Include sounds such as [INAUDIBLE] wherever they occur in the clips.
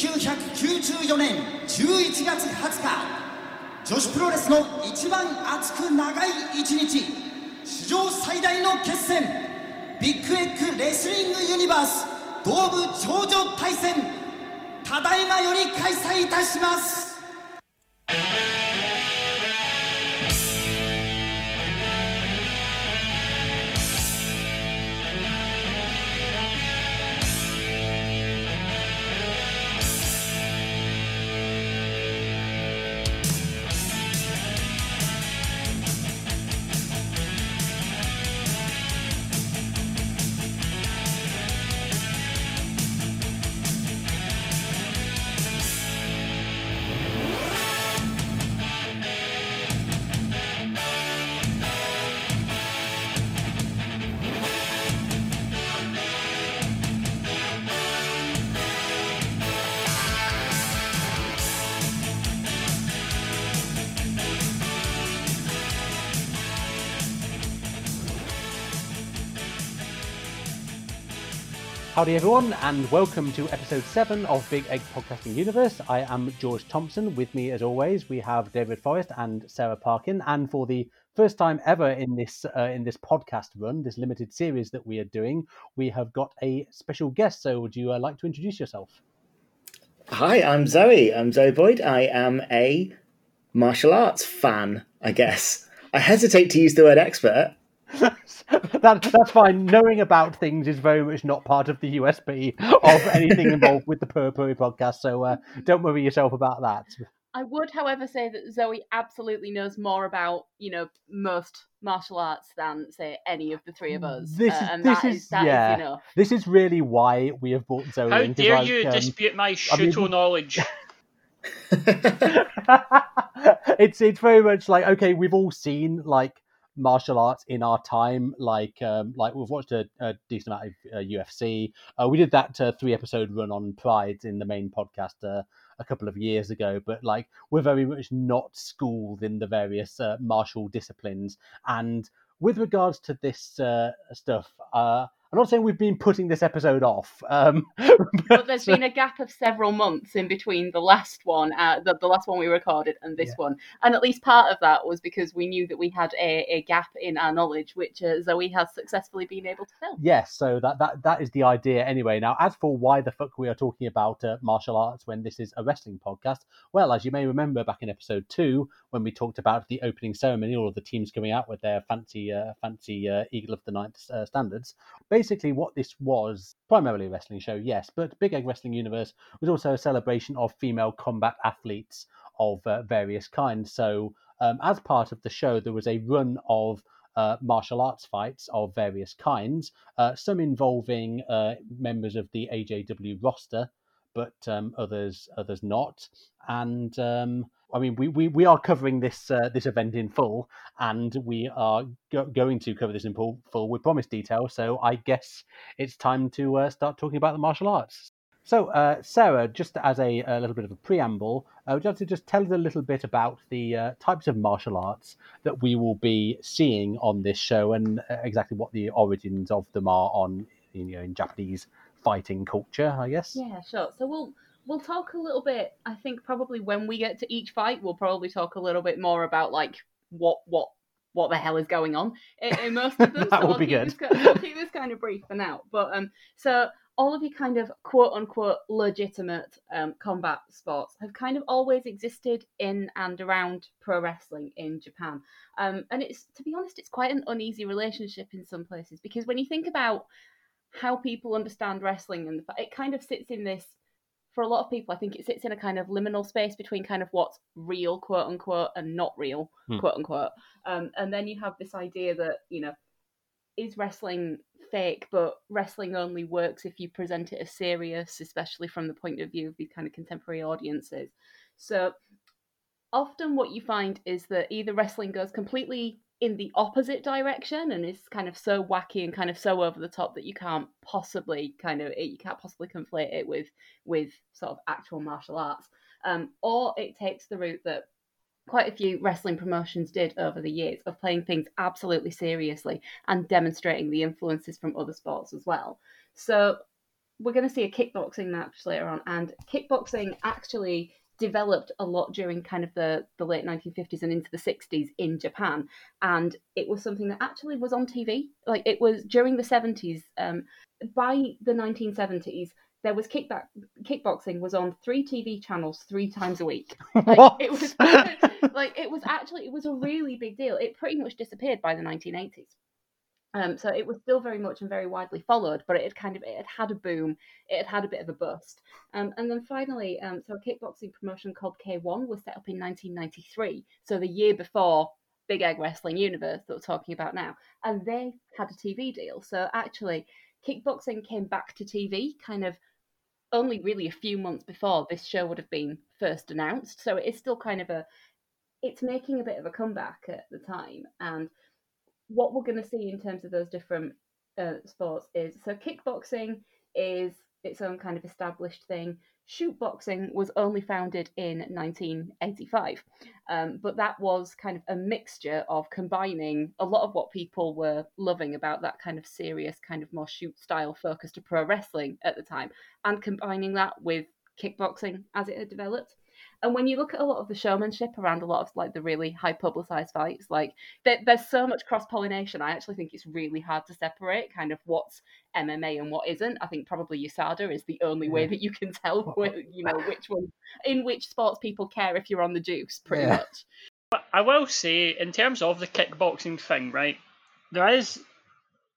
1994年11月20日女子プロレスの一番熱く長い一日史上最大の決戦ビッグエッグレスリングユニバース東部頂上対戦ただいまより開催いたします。Howdy, everyone, and welcome to episode seven of Big Egg Podcasting Universe. I am George Thompson. With me, as always, we have David Forrest and Sarah Parkin. And for the first time ever in this uh, in this podcast run, this limited series that we are doing, we have got a special guest. So, would you uh, like to introduce yourself? Hi, I'm Zoe. I'm Zoe Boyd. I am a martial arts fan, I guess. I hesitate to use the word expert. That that's fine. Knowing about things is very much not part of the USB of anything [LAUGHS] involved with the Purpuri podcast. So uh, don't worry yourself about that. I would, however, say that Zoe absolutely knows more about you know most martial arts than say any of the three of us. This uh, is and this that is, that yeah. you know. This is really why we have brought Zoe How in. 'cause, dare like, you um, dispute my I mean- Shooto knowledge? [LAUGHS] [LAUGHS] it's it's very much like okay, we've all seen like martial arts in our time. Like um, like we've watched a, a decent amount of uh, UFC. Uh, we did that uh, three episode run on Pride in the main podcast uh, a couple of years ago. But like we're very much not schooled in the various uh, martial disciplines. And with regards to this uh, stuff. I'm not saying we've been putting this episode off, um, [LAUGHS] But there's been a gap of several months in between the last one, uh, the, the last one we recorded, and this Yeah. one. And at least part of that was because we knew that we had a, a gap in our knowledge, which uh, Zoe has successfully been able to fill. Yes, so that, that that is the idea anyway. Now, as for why the fuck we are talking about uh, martial arts when this is a wrestling podcast, well, as you may remember back in episode two when we talked about the opening ceremony, all of the teams coming out with their fancy uh, fancy uh, Eagle of the Ninth uh, standards. Basically, what this was primarily a wrestling show, yes, but Big Egg Wrestling Universe was also a celebration of female combat athletes of uh, various kinds. So, um, as part of the show, there was a run of uh, martial arts fights of various kinds, uh, some involving uh, members of the AJW roster, but um, others others not. And um, I mean, we, we, we are covering this uh, this event in full, and we are go- going to cover this in full, full. We promise detail, so I guess it's time to uh, start talking about the martial arts. So, uh, Sarah, just as a, a little bit of a preamble, uh, would like to just tell us a little bit about the uh, types of martial arts that we will be seeing on this show and uh, exactly what the origins of them are on, you know, in Japanese fighting culture, I guess? Yeah, sure. So we'll we'll talk a little bit. I think probably when we get to each fight, we'll probably talk a little bit more about like what what what the hell is going on in, in most of them. [LAUGHS] That so would I'll be keep good. This, I'll keep this kind of brief for now. But um, so all of your kind of quote unquote legitimate um, combat sports have kind of always existed in and around pro wrestling in Japan. Um, and it's to be honest, it's quite an uneasy relationship in some places because when you think about how people understand wrestling and the, it kind of sits in this for a lot of people i think it sits in a kind of liminal space between kind of what's real quote unquote and not real Hmm. quote unquote um, and then you have this idea that you know is wrestling fake but wrestling only works if you present it as serious especially from the point of view of these kind of contemporary audiences so often what you find is that either wrestling goes completely in the opposite direction and is kind of so wacky and kind of so over the top that you can't possibly kind of you can't possibly conflate it with with sort of actual martial arts. Um, or it takes the route that quite a few wrestling promotions did over the years of playing things absolutely seriously and demonstrating the influences from other sports as well. So we're going to see a kickboxing match later on, and kickboxing actually developed a lot during kind of the, the late 1950s and into the 60s in Japan. And it was something that actually was on TV. Like it was during the 70s. Um, by the 1970s, there was kickback kickboxing was on three TV channels three times a week. [LAUGHS] Like, it was [LAUGHS] like it was actually it was a really big deal. It pretty much disappeared by the 1980s. Um, so it was still very much and very widely followed, but it had kind of it had had a boom, it had had a bit of a bust, um, and then finally, um, so a kickboxing promotion called K1 was set up in 1993, so the year before Big Egg Wrestling Universe that we're talking about now, and they had a TV deal. So actually, kickboxing came back to TV kind of only really a few months before this show would have been first announced. So it is still kind of a, it's making a bit of a comeback at the time. And what we're going to see in terms of those different uh, sports is so kickboxing is its own kind of established thing. Shootboxing was only founded in 1985, um, but that was kind of a mixture of combining a lot of what people were loving about that kind of serious, kind of more shoot style focus to pro wrestling at the time, and combining that with kickboxing as it had developed. And when you look at a lot of the showmanship around a lot of like the really high publicized fights, like there, there's so much cross pollination. I actually think it's really hard to separate kind of what's MMA and what isn't. I think probably USADA is the only way that you can tell [LAUGHS] where, you know which one in which sports people care if you're on the juice, pretty yeah. much. But I will say, in terms of the kickboxing thing, right, there is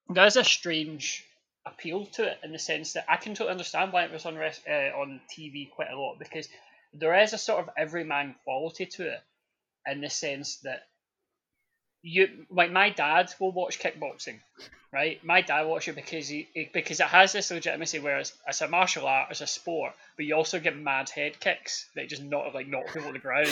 there is a strange appeal to it in the sense that I can totally understand why it was on uh, on TV quite a lot because there is a sort of everyman quality to it in the sense that you like my dad will watch kickboxing right? My dad watch it because he because it has this legitimacy where it's, it's a martial art it's a sport but you also get mad head kicks that just not like knock people on the ground.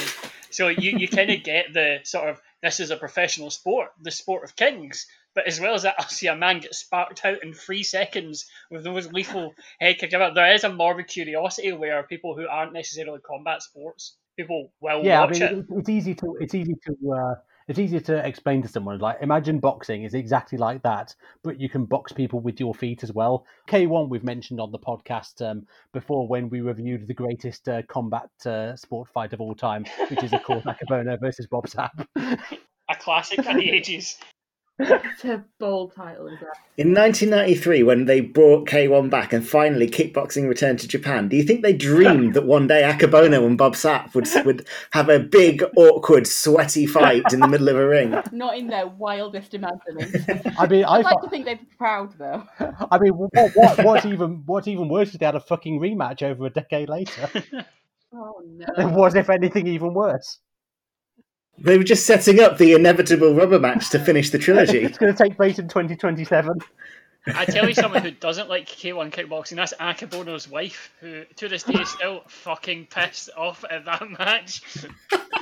So you, you kind of get the sort of this is a professional sport the sport of kings but as well as that, I'll see a man get sparked out in three seconds with the most lethal head kick. There is a morbid curiosity where people who aren't necessarily combat sports, people will yeah, watch I mean, it. It's easy to it's easy to uh, it's easy to explain to someone. Like imagine boxing is exactly like that, but you can box people with your feet as well. K1 we've mentioned on the podcast um, before when we reviewed the greatest uh, combat uh, sport fight of all time, which is of course [LAUGHS] Akebono versus Bob Sapp. a classic for the [LAUGHS] ages. It's a bold title, is that? In 1993, when they brought K1 back and finally kickboxing returned to Japan, do you think they dreamed that one day Akebono and Bob Sapp would would have a big, awkward, sweaty fight in the middle of a ring? [LAUGHS] Not in their wildest imaginings. I mean, I I'd like to think they're proud, though. I mean, what, what, what's even what's even worse is they had a fucking rematch over a decade later. [LAUGHS] Oh no! [LAUGHS] It was, if anything, even worse. They were just setting up the inevitable rubber match to finish the trilogy. [LAUGHS] it's going to take place in 2027. I tell you someone who doesn't like K1 kickboxing, that's Akebono's wife, who to this day is still fucking pissed off at that match.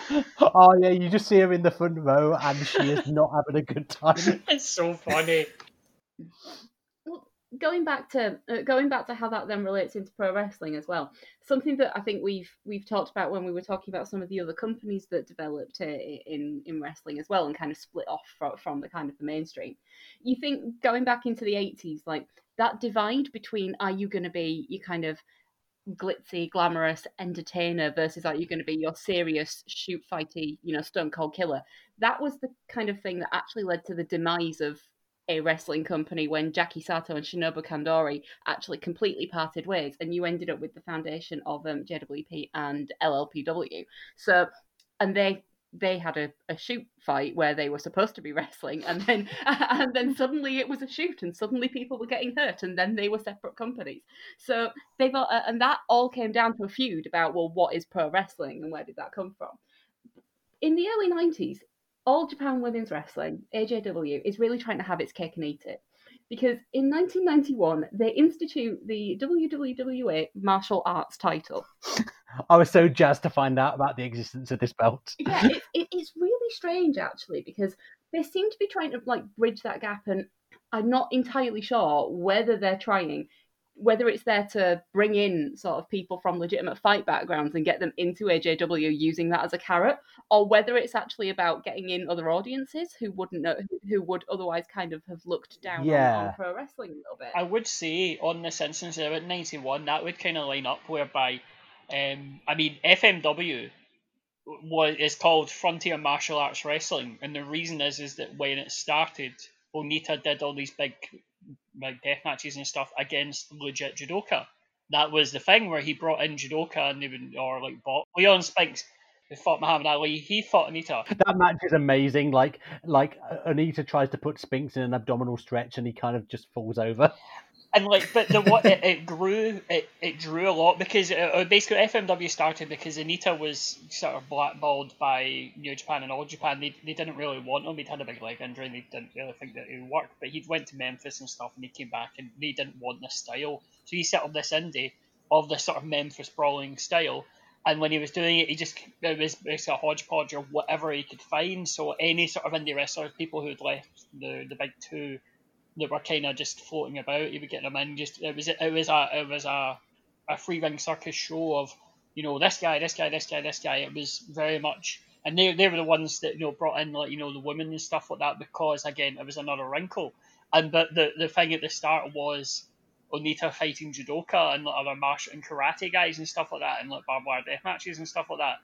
[LAUGHS] oh yeah, you just see her in the front row and she is not having a good time. It's so funny going back to uh, going back to how that then relates into pro wrestling as well something that i think we've we've talked about when we were talking about some of the other companies that developed in in wrestling as well and kind of split off from, from the kind of the mainstream. You think going back into the 80s like that divide between are you going to be you kind of glitzy glamorous entertainer versus are you going to be your serious shoot fighty you know stone cold killer that was the kind of thing that actually led to the demise of a wrestling company when Jackie Sato and Shinobu Kandori actually completely parted ways, and you ended up with the foundation of um, JWP and LLPW. So, and they they had a, a shoot fight where they were supposed to be [LAUGHS] wrestling, and then [LAUGHS] and then suddenly it was a shoot, and suddenly people were getting hurt, and then they were separate companies. So they've uh, and that all came down to a feud about well, what is pro wrestling and where did that come from? In the early '90s, all Japan Women's Wrestling, AJW, is really trying to have its cake and eat it. Because in 1991, they institute the WWWA Martial Arts title. [LAUGHS] I was so jazzed to find out about the existence of this belt. [LAUGHS] yeah, it, it, it's really strange actually because they seem to be trying to like bridge that gap, and I'm not entirely sure whether they're trying whether it's there to bring in sort of people from legitimate fight backgrounds and get them into AJW using that as a carrot, or whether it's actually about getting in other audiences who wouldn't know, who would otherwise kind of have looked down Yeah. on, on pro wrestling a little bit. I would say on this instance there at 91, that would kind of line up whereby, um, I mean, FMW was is called Frontier Martial Arts Wrestling, and the reason is is that when it started, Onita did all these big, like death matches and stuff against legit judoka. That was the thing where he brought in judoka and they would, or like bought Leon Spinks, who fought Muhammad Ali. He fought Onita. That match is amazing. Like, like Onita tries to put Spinks in an abdominal stretch, and he kind of just falls over. [LAUGHS] and like but the what it, it grew it, it drew a lot because uh, uh, basically FMW started because Onita was sort of blackballed by New Japan and All Japan. They, they didn't really want him. He'd had a big leg injury and they didn't really think that it would work. But he went to Memphis and stuff and he came back and they didn't want this style. So he set up this indie of this sort of Memphis brawling style. And when he was doing it he just it was basically a hodgepodge of whatever he could find. So any sort of indie wrestlers people who had left the, the big two that were kind of just floating about. He would get them in. Just it was it was a it was a a free ring circus show of you know this guy, this guy, this guy, this guy. It was very much, and they they were the ones that you know brought in like you know the women and stuff like that because again it was another wrinkle. And but the the thing at the start was Onita fighting judoka and like, other martial and karate guys and stuff like that, and like barbed wire death matches and stuff like that,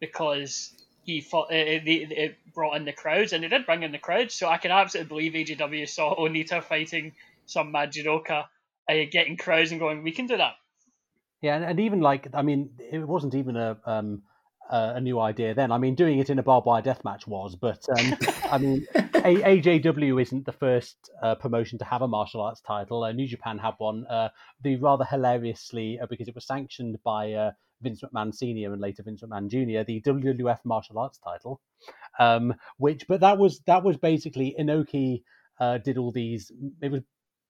because he fought, uh, they, it brought in the crowds, and they did bring in the crowds. So I can absolutely believe AJW saw Onita fighting some mad judoka, uh, getting crowds and going, "We can do that." Yeah, and, and even like, I mean, it wasn't even a um, a, a new idea then. I mean, doing it in a barbed wire death match was, but um, I mean, [LAUGHS] a- AJW isn't the first uh, promotion to have a martial arts title. Uh, New Japan had one. Uh, the rather hilariously, uh, because it was sanctioned by uh, Vince McMahon Senior and later Vince McMahon Junior, the WWF martial arts title. Um, which, but that was that was basically Inoki uh, did all these. It was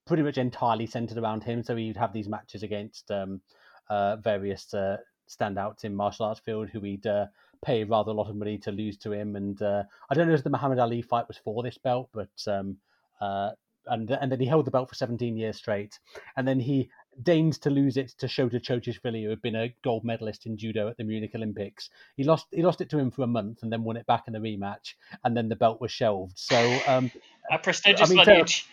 pretty much entirely centered around him. So he'd have these matches against um, uh, various uh, standouts in martial arts field who he'd uh, pay rather a lot of money to lose to him. And uh, I don't know if the Muhammad Ali fight was for this belt, but um, uh, and and then he held the belt for 17 years straight, and then he deigns to lose it to Shota Chochishvili, who had been a gold medalist in judo at the Munich Olympics. He lost he lost it to him for a month and then won it back in the rematch, and then the belt was shelved. So um, A prestigious I mean, so- lineage.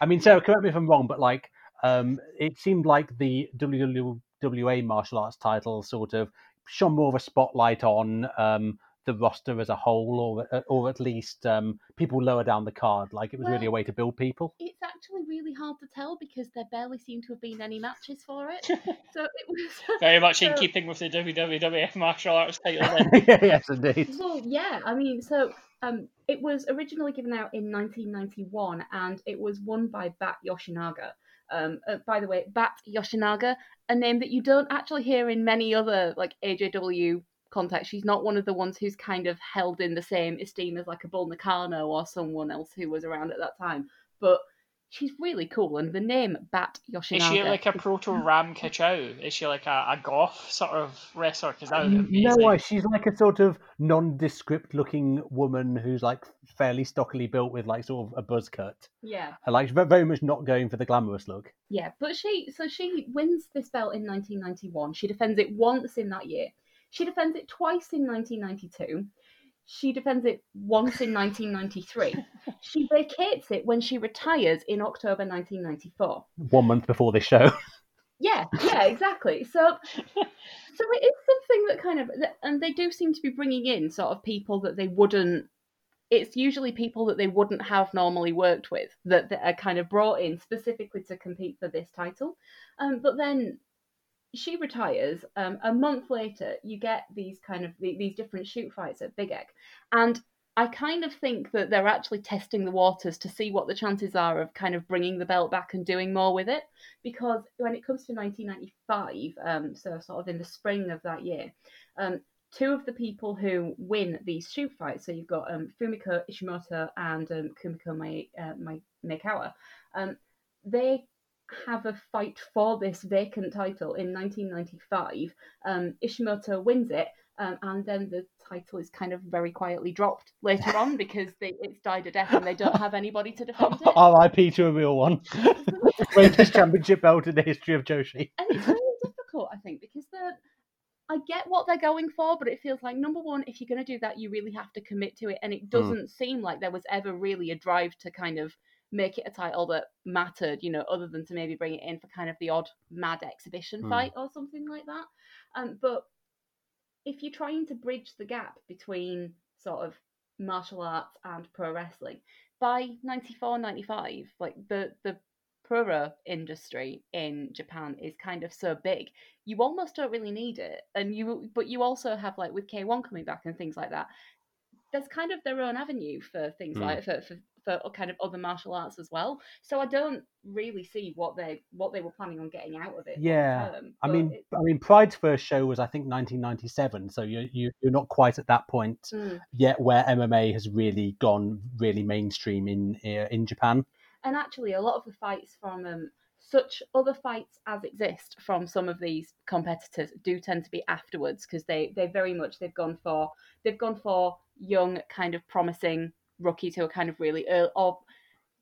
I mean, Sarah, correct me if I'm wrong, but like, um, it seemed like the WWA martial arts title sort of shone more of a spotlight on um, the roster as a whole, or uh, or at least um, people lower down the card. Like, it was really a way to build people. It's actually really hard to tell because there barely seem to have been any matches for it. [LAUGHS] so it was [LAUGHS] Very much in keeping with the WWF martial arts title. [LAUGHS] Yes, indeed. Well, yeah, I mean, so um, it was originally given out in 1991 and it was won by Bat Yoshinaga. Um, uh, by the way, Bat Yoshinaga, a name that you don't actually hear in many other like AJW contexts. She's not one of the ones who's kind of held in the same esteem as like a Bull Nakano or someone else who was around at that time. But she's really cool, and the name Bat Yoshinaga. Is she like a proto [LAUGHS] Ram Kaicho? Is she like a, a goth sort of wrestler? Because that would be mm, No, amazing. why, she's like a sort of nondescript looking woman who's like fairly stockily built with like sort of a buzz cut. Yeah. And, Like very much not going for the glamorous look. Yeah, but she so she wins this belt in 1991. She defends it once in that year. She defends it twice in 1992. She defends it once in 1993. [LAUGHS] she vacates it when she retires in October 1994. One month before this show. [LAUGHS] Yeah, yeah, exactly. So, [LAUGHS] so it is something that kind of, and they do seem to be bringing in sort of people that they wouldn't. It's usually people that they wouldn't have normally worked with that, that are kind of brought in specifically to compete for this title. Um, but then she retires. Um, a month later, you get these kind of these different shoot fights at Big Egg, and I kind of think that they're actually testing the waters to see what the chances are of kind of bringing the belt back and doing more with it. Because when it comes to 1995, um, so sort of in the spring of that year, um, two of the people who win these shoot fights, so you've got um, Fumiko Ishimoto and um, Kumiko Mai, uh, Mai, Maekawa, um, they have a fight for this vacant title in 1995. Um, Ishimoto wins it, Um, and then the title is kind of very quietly dropped later on [LAUGHS] because they, it's died a death and they don't have anybody to defend it. [LAUGHS] R.I.P. to a real one. [LAUGHS] Greatest championship belt in the history of Joshi. And it's really difficult, I think, because the I get what they're going for, but it feels like number one, if you're going to do that, you really have to commit to it, and it doesn't seem like there was ever really a drive to kind of make it a title that mattered, you know, other than to maybe bring it in for kind of the odd mad exhibition Mm. fight or something like that. Um, but if you're trying to bridge the gap between sort of martial arts and pro wrestling, by 94, 95, like the the pro industry in Japan is kind of so big, you almost don't really need it. And you, but you also have like with K1 coming back and things like that. There's kind of their own avenue for things Mm. like for, for for kind of other martial arts as well. So I don't really see what they what they were planning on getting out of it. Yeah, term, I mean, it- I mean, Pride's first show was I think 1997, so you you you're not quite at that point Mm. yet where MMA has really gone really mainstream in uh, in Japan. and actually a lot of the fights from um, such other fights as exist from some of these competitors do tend to be afterwards because they they very much they've gone for they've gone for young kind of promising rookies who are kind of really early, or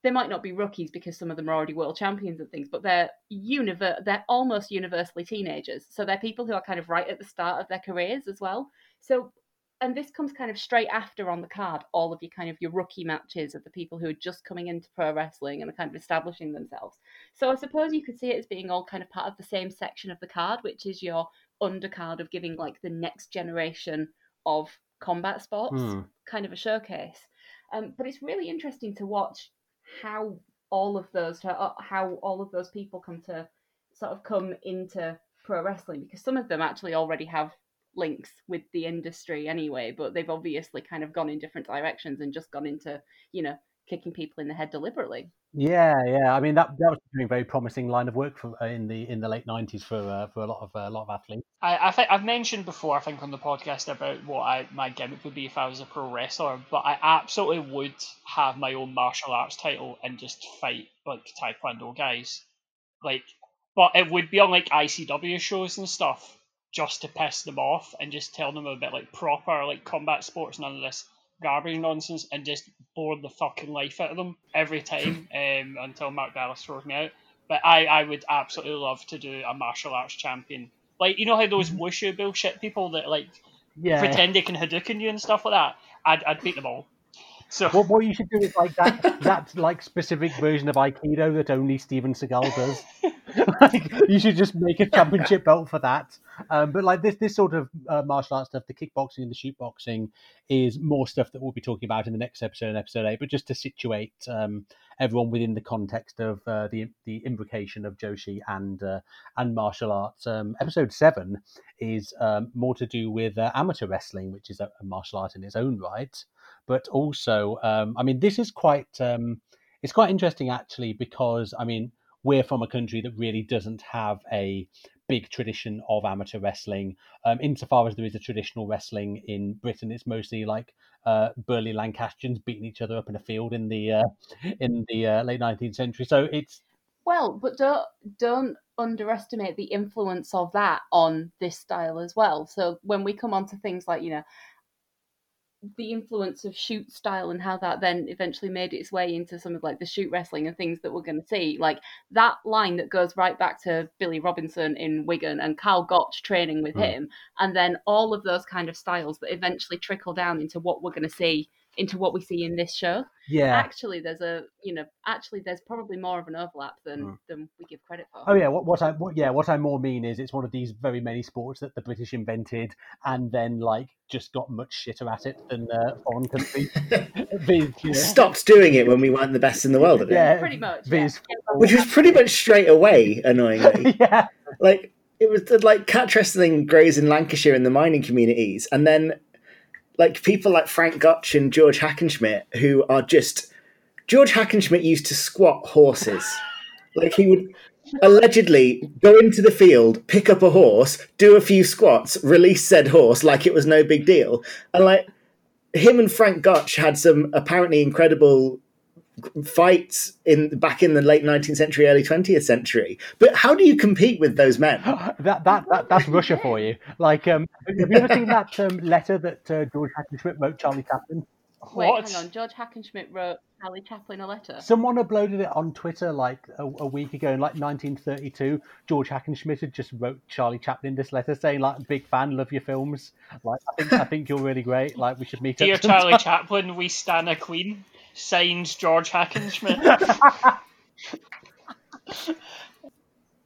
they might not be rookies because some of them are already world champions and things but they're univer- they're almost universally teenagers so they're people who are kind of right at the start of their careers as well so and this comes kind of straight after on the card all of your kind of your rookie matches of the people who are just coming into pro wrestling and are kind of establishing themselves. So I suppose you could see it as being all kind of part of the same section of the card, which is your undercard of giving like the next generation of combat sports Hmm. kind of a showcase. Um, but it's really interesting to watch how all of those how all of those people come to sort of come into pro wrestling because some of them actually already have links with the industry anyway, but they've obviously kind of gone in different directions and just gone into, you know, kicking people in the head deliberately. Yeah, yeah. I mean that that was doing very promising line of work for uh, in the in the late 90s for uh, for a lot of uh, a lot of athletes. I, I think I've mentioned before, I think on the podcast about what I my gimmick would be if I was a pro wrestler, but I absolutely would have my own martial arts title and just fight like taekwondo guys, like. But it would be on like ICW shows and stuff, just to piss them off and just tell them a bit like proper like combat sports, none of this garbage nonsense, and just bore the fucking life out of them every time [LAUGHS] um, until Mark Dallas throws me out. But I, I would absolutely love to do a martial arts champion like you know how those wushu bullshit people that like Yeah. pretend they can Hadouken you and stuff like that. I'd, I'd beat them all. So What, what you should do is like that [LAUGHS] that like specific version of Aikido that only Steven Seagal does. [LAUGHS] like, you should just make a championship belt for that. Um, but like this this sort of uh, martial arts stuff, the kickboxing and the shootboxing, is more stuff that we'll be talking about in the next episode, and episode eight. But just to situate um, everyone within the context of uh, the the imbrication of Joshi and uh, and martial arts, um, episode seven is um, more to do with uh, amateur wrestling, which is a, a martial art in its own right but also um, i mean this is quite um, it's quite interesting actually because i mean we're from a country that really doesn't have a big tradition of amateur wrestling um, insofar as there is a traditional wrestling in britain it's mostly like uh, burly lancastrians beating each other up in a field in the uh, in the uh, late 19th century so it's Well, but don't don't underestimate the influence of that on this style as well. So when we come on to things like, you know, the influence of shoot style and how that then eventually made its way into some of like the shoot wrestling and things that we're going to see like that line that goes right back to billy robinson in wigan and karl gotch training with Mm. him and then all of those kind of styles that eventually trickle down into what we're going to see into what we see in this show yeah actually there's a you know actually there's probably more of an overlap than Mm. than we give credit for Oh yeah, what, what I what, yeah what I more mean is it's one of these very many sports that the British invented and then like just got much shitter at it than uh, foreign countries. [LAUGHS] Viz, you know, Stopped doing it when we weren't the best in the world at it. yeah, pretty much yeah. Which was pretty much straight away, annoyingly. [LAUGHS] yeah, like it was like cat wrestling grows in Lancashire in the mining communities, and then like people like Frank Gotch and George Hackenschmidt who are just George Hackenschmidt used to squat horses. like he would allegedly go into the field, pick up a horse, do a few squats, release said horse like it was no big deal, and like him and Frank Gotch had some apparently incredible fights in back in the late 19th century, early 20th century. But how do you compete with those men? [LAUGHS] that, that that that's Russia for you. Like, um, have you ever seen that um, letter that uh, George Hackenschmidt wrote Charlie Chaplin? Wait, What? hang on. George Hackenschmidt wrote Charlie Chaplin a letter. Someone uploaded it on Twitter like a, a week ago in like 1932. George Hackenschmidt had just wrote Charlie Chaplin this letter saying like, "Big fan, love your films. Like, I think I think you're really great. Like, we should meet Dear up." Charlie. Chaplin, we stand a queen. Signed George Hackenschmidt. [LAUGHS]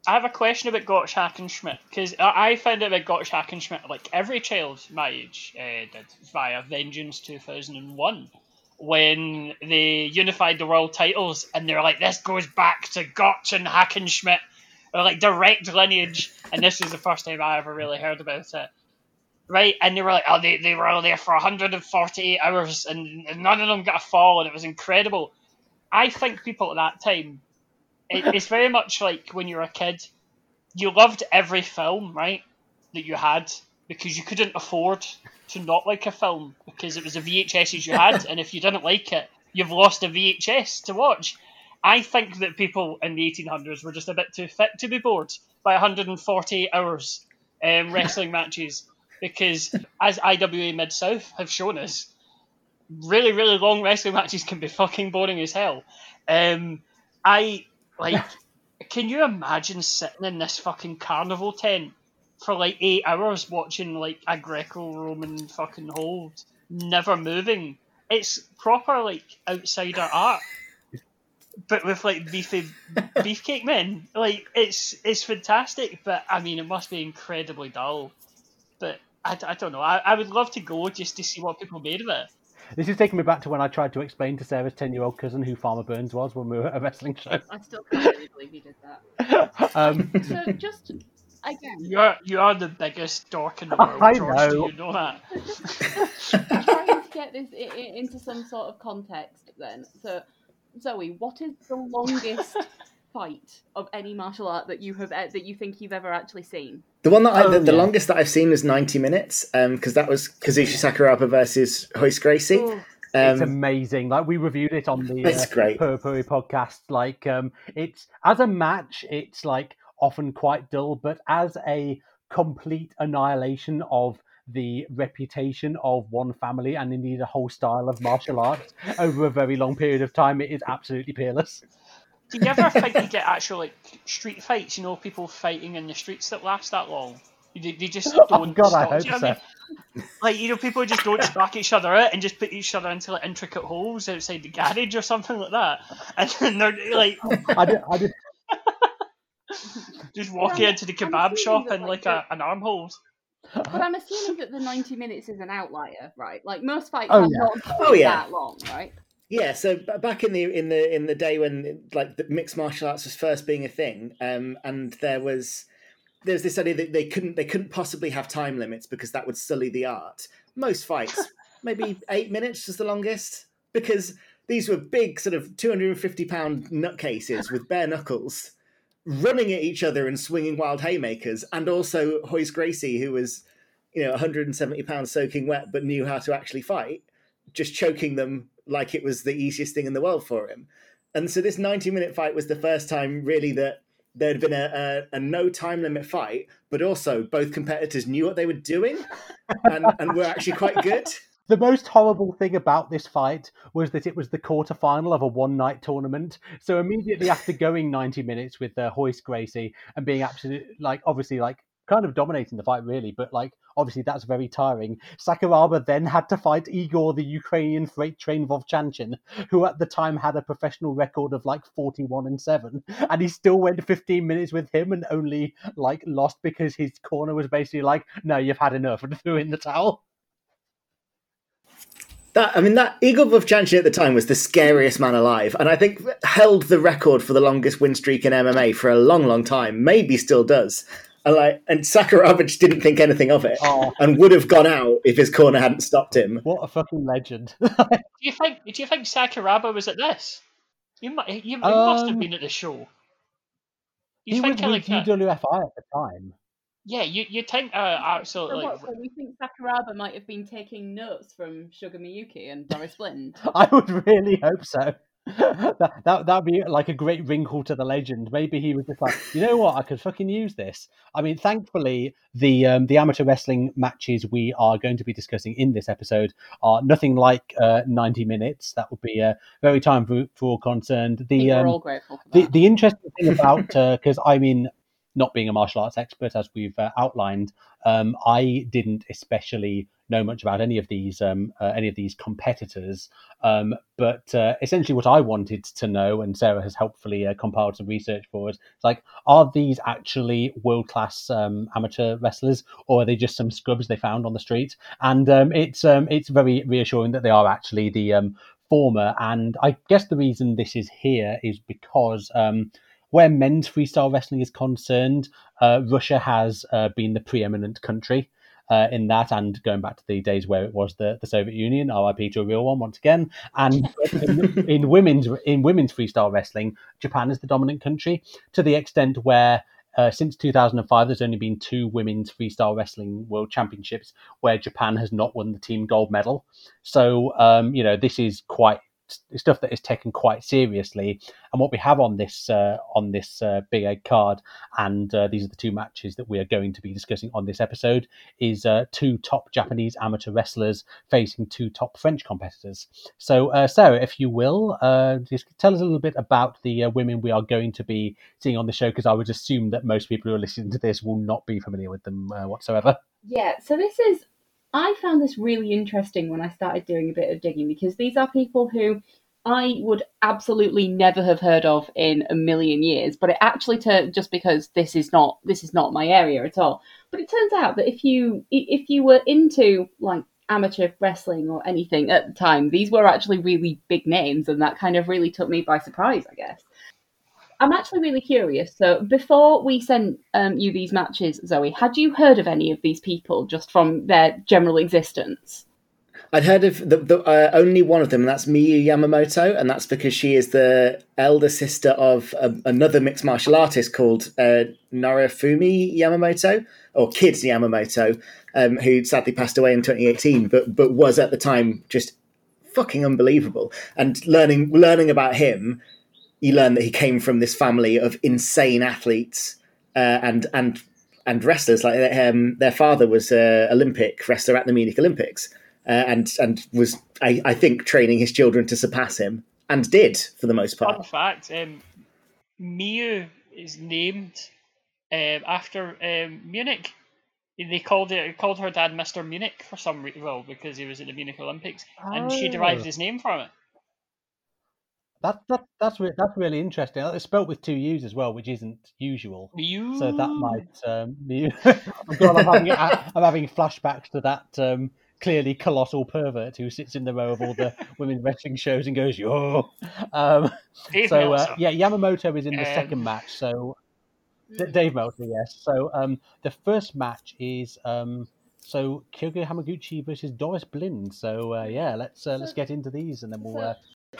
I have a question about Gotch Hackenschmidt because I I found out about Gotch Hackenschmidt like every child my age uh, did via Vengeance 2001 when they unified the world titles and they're like this goes back to Gotch and Hackenschmidt or like direct lineage and this is the first time I ever really heard about it right and they were like oh they, they were there for 148 hours and, none of them got a fall and it was incredible I think people at that time it, it's very much like when you were a kid, you loved every film, right, that you had because you couldn't afford to not like a film because it was the VHSs you had, and if you didn't like it, you've lost a VHS to watch. I think that people in the 1800s were just a bit too fit to be bored by 148 hours um, wrestling matches because, as IWA Mid South have shown us, really, really long wrestling matches can be fucking boring as hell. Um, I like, [LAUGHS] can you imagine sitting in this fucking carnival tent for like eight hours watching like a Greco-Roman fucking hold, never moving? It's proper like outsider art, but with like beefy [LAUGHS] beefcake men. Like it's it's fantastic, but I mean it must be incredibly dull. But I, I don't know. I, I would love to go just to see what people made of it. This is taking me back to when I tried to explain to Sarah's ten-year-old cousin who Farmer Burns was when we were at a wrestling show. I still can't really believe you did that. [LAUGHS] Um, So just again, You're you are the biggest dork in the world, I George. know. Do you know that? [LAUGHS] trying to get this i- i- into some sort of context then. So, Zoe, what is the longest fight of any martial art that you have e- that you think you've ever actually seen? The one that I, Oh, the, the yeah. longest that I've seen was 90 minutes because that was Kazushi Sakuraba versus Royce Gracie. Oh, it's Um, amazing. Like we reviewed it on the [LAUGHS] It's uh, great. Purpuri podcast. Like um, it's as a match, it's like often quite dull, but as a complete annihilation of the reputation of one family and indeed a whole style of martial arts over a very long period of time, it is absolutely peerless. Do you ever think you get actual like street fights? You know, people fighting in the streets that last that long. They, they just [LAUGHS] oh, don't Oh God, I stop. hope you know so. I mean? Like you know, people just don't smack each other out and just put each other into like intricate holes outside the garage or something like that, and then they're like I did, I did, [LAUGHS] just walking I'm- into the kebab shop and like, like a, an armhole. but I'm assuming that the 90 minutes is an outlier, right? Like most fights Oh, are yeah. not Oh, yeah. that long, right? Yeah, so back in the in the in the day when like the mixed martial arts was first being a thing, um, and there was there was this idea that they couldn't they couldn't possibly have time limits because that would sully the art. Most fights, [LAUGHS] maybe eight minutes was the longest, because these were big, sort of two hundred and fifty pound nutcases with bare knuckles, running at each other and swinging wild haymakers, and also Royce Gracie, who was you know one hundred and seventy pounds soaking wet but knew how to actually fight, just choking them like it was the easiest thing in the world for him. And so this 90 minute fight was the first time really that there had been a, a, a no time limit fight, but also both competitors knew what they were doing and, and were actually quite good. [LAUGHS] The most horrible thing about this fight was that it was the quarterfinal of a one night tournament. So immediately after going 90 minutes with uh, Royce Gracie and being absolutely, like, obviously, like, kind of dominating the fight, really, but, like, obviously that's very tiring. Sakuraba then had to fight Igor, the Ukrainian freight train Vovchanchin, who at the time had a professional record of, like, 41 and 7. And he still went 15 minutes with him and only, like, lost because his corner was basically like, no, you've had enough, [LAUGHS] and threw in the towel. That I mean, that Igor Vovchanchin at the time was the scariest man alive, and I think held the record for the longest win streak in MMA for a long, long time. Maybe still does. And like, and Sakuraba just didn't think anything of it, Oh. and would have gone out if his corner hadn't stopped him. What a fucking legend. [LAUGHS] Do you think? Do you think Sakuraba was at this? You might. You, you must have Um, been at the show. You he was think with like a, UWFI at the time. yeah, you you think uh, So, absolutely. what, so we think Sakuraba might have been taking notes from Sugar Miyuki and Doris Blind. [LAUGHS] I would really hope so. [LAUGHS] that, that that'd be like a great wrinkle to the legend. Maybe he was just like, you know what, I could fucking use this. I mean, thankfully, the um, the amateur wrestling matches we are going to be discussing in this episode are nothing like uh, ninety minutes. That would be uh, very time for, for all concerned. The we're um, all grateful the, the interesting thing about because I mean, not being a martial arts expert as we've uh, outlined, um, I didn't especially know much about any of these um, uh, any of these competitors. Um, but uh, essentially, what I wanted to know, and Sarah has helpfully uh, compiled some research for us, is like, are these actually world class um, amateur wrestlers, or are they just some scrubs they found on the street? And um, it's um, it's very reassuring that they are actually the former. And I guess the reason this is here is because where men's freestyle wrestling is concerned, uh, Russia has uh, been the preeminent country. Uh, in that, and going back to the days where it was the, the Soviet Union, RIP to a real one once again. And in, [LAUGHS] in women's in women's freestyle wrestling, Japan is the dominant country to the extent where uh, since 2005, there's only been two women's freestyle wrestling world championships where Japan has not won the team gold medal. So, um, you know, this is quite stuff that is taken quite seriously. And what we have on this uh, on this uh, big egg card, and uh, these are the two matches that we are going to be discussing on this episode, is uh, two top Japanese amateur wrestlers facing two top French competitors. So, uh, Sarah, if you will, uh, just tell us a little bit about the women we are going to be seeing on the show, because I would assume that most people who are listening to this will not be familiar with them whatsoever. Yeah, so this is I found this really interesting when I started doing a bit of digging because these are people who I would absolutely never have heard of in a million years, but it actually turned just because this is not this is not my area at all. But it turns out that if you if you were into like amateur wrestling or anything at the time, these were actually really big names, and that kind of really took me by surprise, I guess. I'm actually really curious. So, before we sent um, you these matches, Zoe, had you heard of any of these people just from their general existence? I'd heard of the, the uh, only one of them, and that's Miyu Yamamoto, and that's because she is the elder sister of a, another mixed martial artist called uh, Norifumi Yamamoto, or Kids Yamamoto, um, who sadly passed away in 2018, but but was at the time just fucking unbelievable. And learning learning about him, you learn that he came from this family of insane athletes uh, and and and wrestlers. Like um, their father was an Olympic wrestler at the Munich Olympics uh, and and was I, I, think training his children to surpass him and did for the most part. Fun fact: um, Miyu is named um, after um, Munich. They called it called her dad Mister Munich for some reason, well, because he was at the Munich Olympics, oh. and she derived his name from it. That, that that's re- that's really interesting. It's spelt with two U's as well, which isn't usual. Mew. So that might um, oh [LAUGHS] God, I'm having I'm having flashbacks to that um, clearly colossal pervert who sits in the row of all the [LAUGHS] women's wrestling shows and goes, "Yo." Um, so uh, yeah, Yamamoto is in the second match. So Dave Meltzer, yes. So um, the first match is um, so Kyoko Hamaguchi versus Doris Blind. So uh, yeah, let's uh, let's get into these and then we'll. Uh...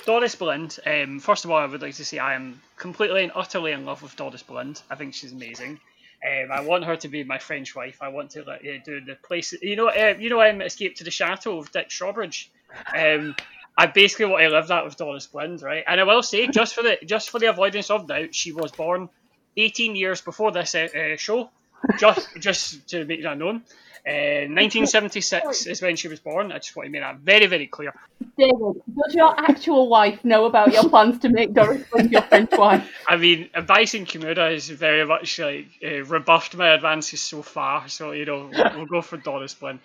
Doris Blind. Um, first of all, I would like to say I am completely and utterly in love with Doris Blind. I think she's amazing. Um, I want her to be my French wife. I want to do the place. You know, uh, you know, I'm um, Escape to the Chateau of Dick Strawbridge. Um, I basically want to live that with Doris Blind, right? And I will say, just for the just for the avoidance of doubt, she was born 18 years before this uh, uh show. Just just to make that known. 1976 uh, [LAUGHS] is when she was born. I just want to make that very, very clear. David, does your actual wife know about your plans to make Doris your French [LAUGHS] wife? I mean, Bison Kimura has very much like uh, rebuffed my advances so far, so you know we'll, we'll go for Doris Blind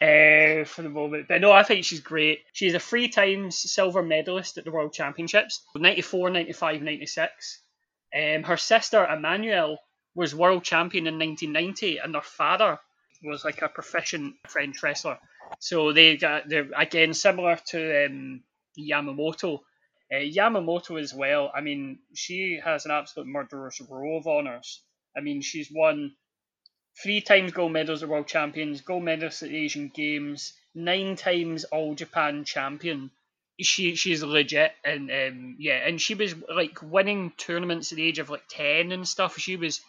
uh, for the moment. But no, I think she's great. She's a three times silver medalist at the World Championships 94, 95, 96. Um, her sister Emmanuelle was world champion in 1990, and their father was like a proficient French wrestler. So they got they're again similar to um, Yamamoto. Uh, Yamamoto as well. I mean, she has an absolute murderer's row of honors. I mean, she's won three times gold medals at World Champions, gold medals at the Asian Games, nine times All Japan champion. She she's legit and um, yeah, and she was like winning tournaments at the age of like ten and stuff. She was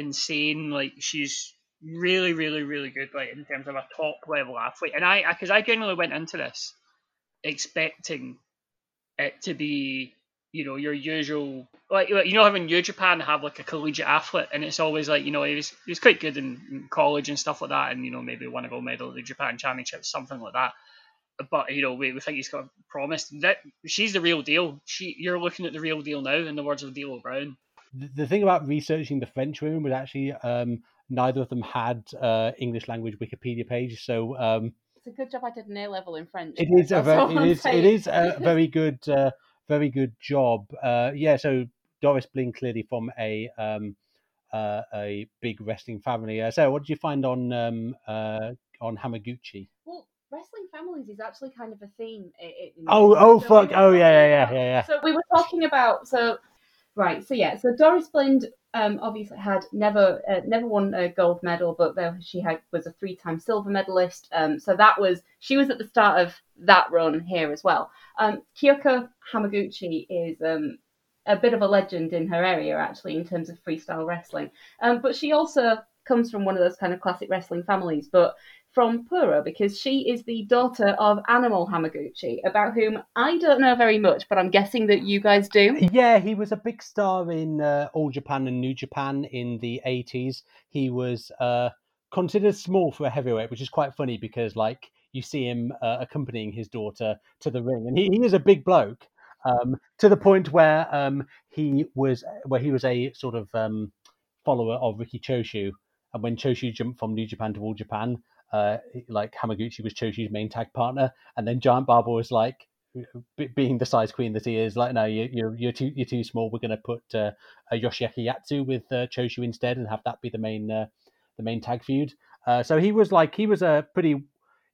insane. Like she's really, really, really good, like in terms of a top level athlete. And I, because I, I generally went into this expecting it to be you know your usual like you know having New Japan have like a collegiate athlete and it's always like you know he was he was quite good in, in college and stuff like that and you know maybe won a gold medal at the Japan Championships something like that but you know we, we think he's got promised that she's the real deal she you're looking at the real deal now in the words of D'Lo Brown the, the thing about researching the French women was actually um, neither of them had uh, English language Wikipedia pages, so um, it's a good job I did an A level in French it is a very, it is it is a [LAUGHS] very good uh, very good job. Uh, yeah, so Doris Blind clearly from a um, uh, a big wrestling family. Uh, so, what did you find on um, uh, on Hamaguchi? Well, wrestling families is actually kind of a theme. In, oh, oh, so fuck! Oh, yeah, yeah, yeah, yeah, yeah. So we were talking about so right. So yeah, so Doris Blind um, obviously had never uh, never won a gold medal, but though she had was a three time silver medalist. Um, so that was she was at the start of that run here as well. Um, Kyoko Hamaguchi is um, a bit of a legend in her area actually in terms of freestyle wrestling, um, but she also comes from one of those kind of classic wrestling families. But from Puro because she is the daughter of Animal Hamaguchi, about whom I don't know very much, but I'm guessing that you guys do. Yeah, he was a big star in uh, All Japan and New Japan in the 80s. He was uh, considered small for a heavyweight, which is quite funny because, like, you see him uh, accompanying his daughter to the ring, and he, he is a big bloke. Um, to the point where um, he was where he was a sort of um, follower of Riki Choshu, and when Choshu jumped from New Japan to All Japan, uh, like Hamaguchi was Choshu's main tag partner, and then Giant Baba was like, being the size queen that he is, like, no, you, you're you're too you're too small. We're going to put uh, Yoshiaki Yatsu with uh, instead, and have that be the main uh, the main tag feud. Uh, so he was like he was a pretty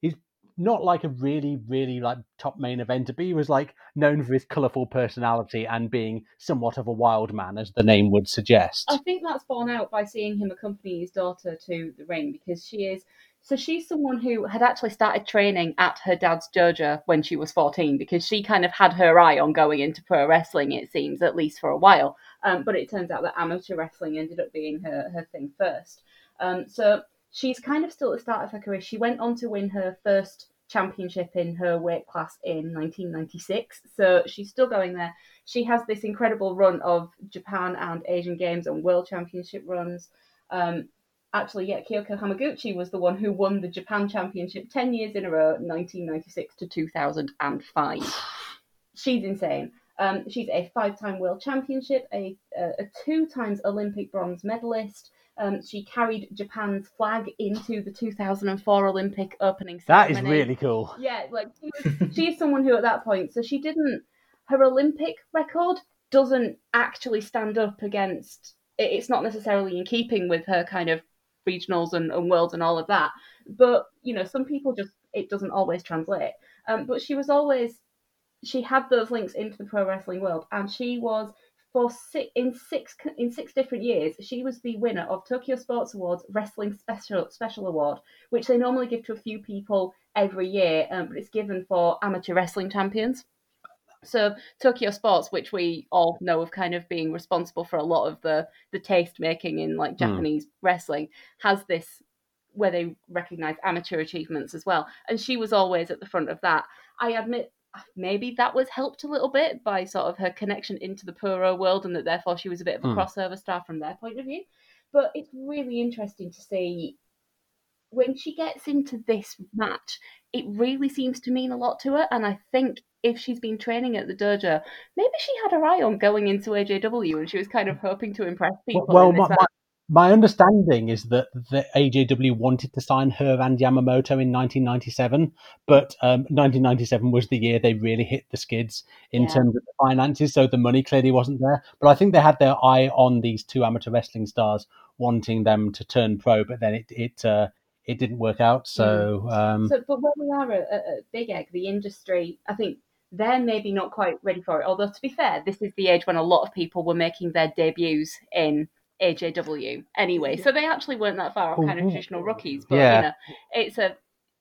he's not like a really really like top main eventer, but he was like known for his colourful personality and being somewhat of a wild man, as the name would suggest. I think that's borne out by seeing him accompany his daughter to the ring because she is so she's someone who had actually started training at her dad's dojo when she was 14 because she kind of had her eye on going into pro wrestling, it seems, at least for a while. Um, but it turns out that amateur wrestling ended up being her, her thing first. Um, so she's kind of still at the start of her career. She went on to win her first championship in her weight class in 1996. So she's still going there. She has this incredible run of Japan and Asian Games and World Championship runs. Um, actually, yeah, Kyoko Hamaguchi was the one who won the Japan Championship 10 years in a row, 1996 to 2005. [SIGHS] She's insane. Um, she's a five time world championship, a, a, a two times Olympic bronze medalist. Um, she carried Japan's flag into the 2004 Olympic opening ceremony. That is really cool. Yeah, like she, was, [LAUGHS] she is someone who at that point, so she didn't, her Olympic record doesn't actually stand up against, it's not necessarily in keeping with her kind of regionals and, and worlds and all of that. But you know, some people just it doesn't always translate. Um, but she was always she had those links into the pro wrestling world, and she was for six, in six in six different years. She was the winner of Tokyo Sports Awards Wrestling Special Special Award, which they normally give to a few people every year, um, but it's given for amateur wrestling champions. So Tokyo Sports, which we all know of kind of being responsible for a lot of the the taste making in like hmm. Japanese mm. wrestling, has this where they recognize amateur achievements as well. And she was always at the front of that. I admit maybe that was helped a little bit by sort of her connection into the Puro world and that therefore she was a bit of a mm. crossover star from their point of view. But it's really interesting to see when she gets into this match, it really seems to mean a lot to her. And I think if she's been training at the dojo, maybe she had her eye on going into AJW and she was kind of hoping to impress people. Well, my, my, my, understanding is that the AJW wanted to sign her and Yamamoto in 1997, but um, 1997 was the year they really hit the skids in yeah. terms of the finances, so the money clearly wasn't there. But I think they had their eye on these two amateur wrestling stars, wanting them to turn pro, but then it it uh, it didn't work out. So, um, so but where we are at, at Big Egg, the industry, I think they're maybe not quite ready for it. Although to be fair, this is the age when a lot of people were making their debuts in AJW anyway, so they actually weren't that far off kind of traditional rookies. But yeah. you know, it's a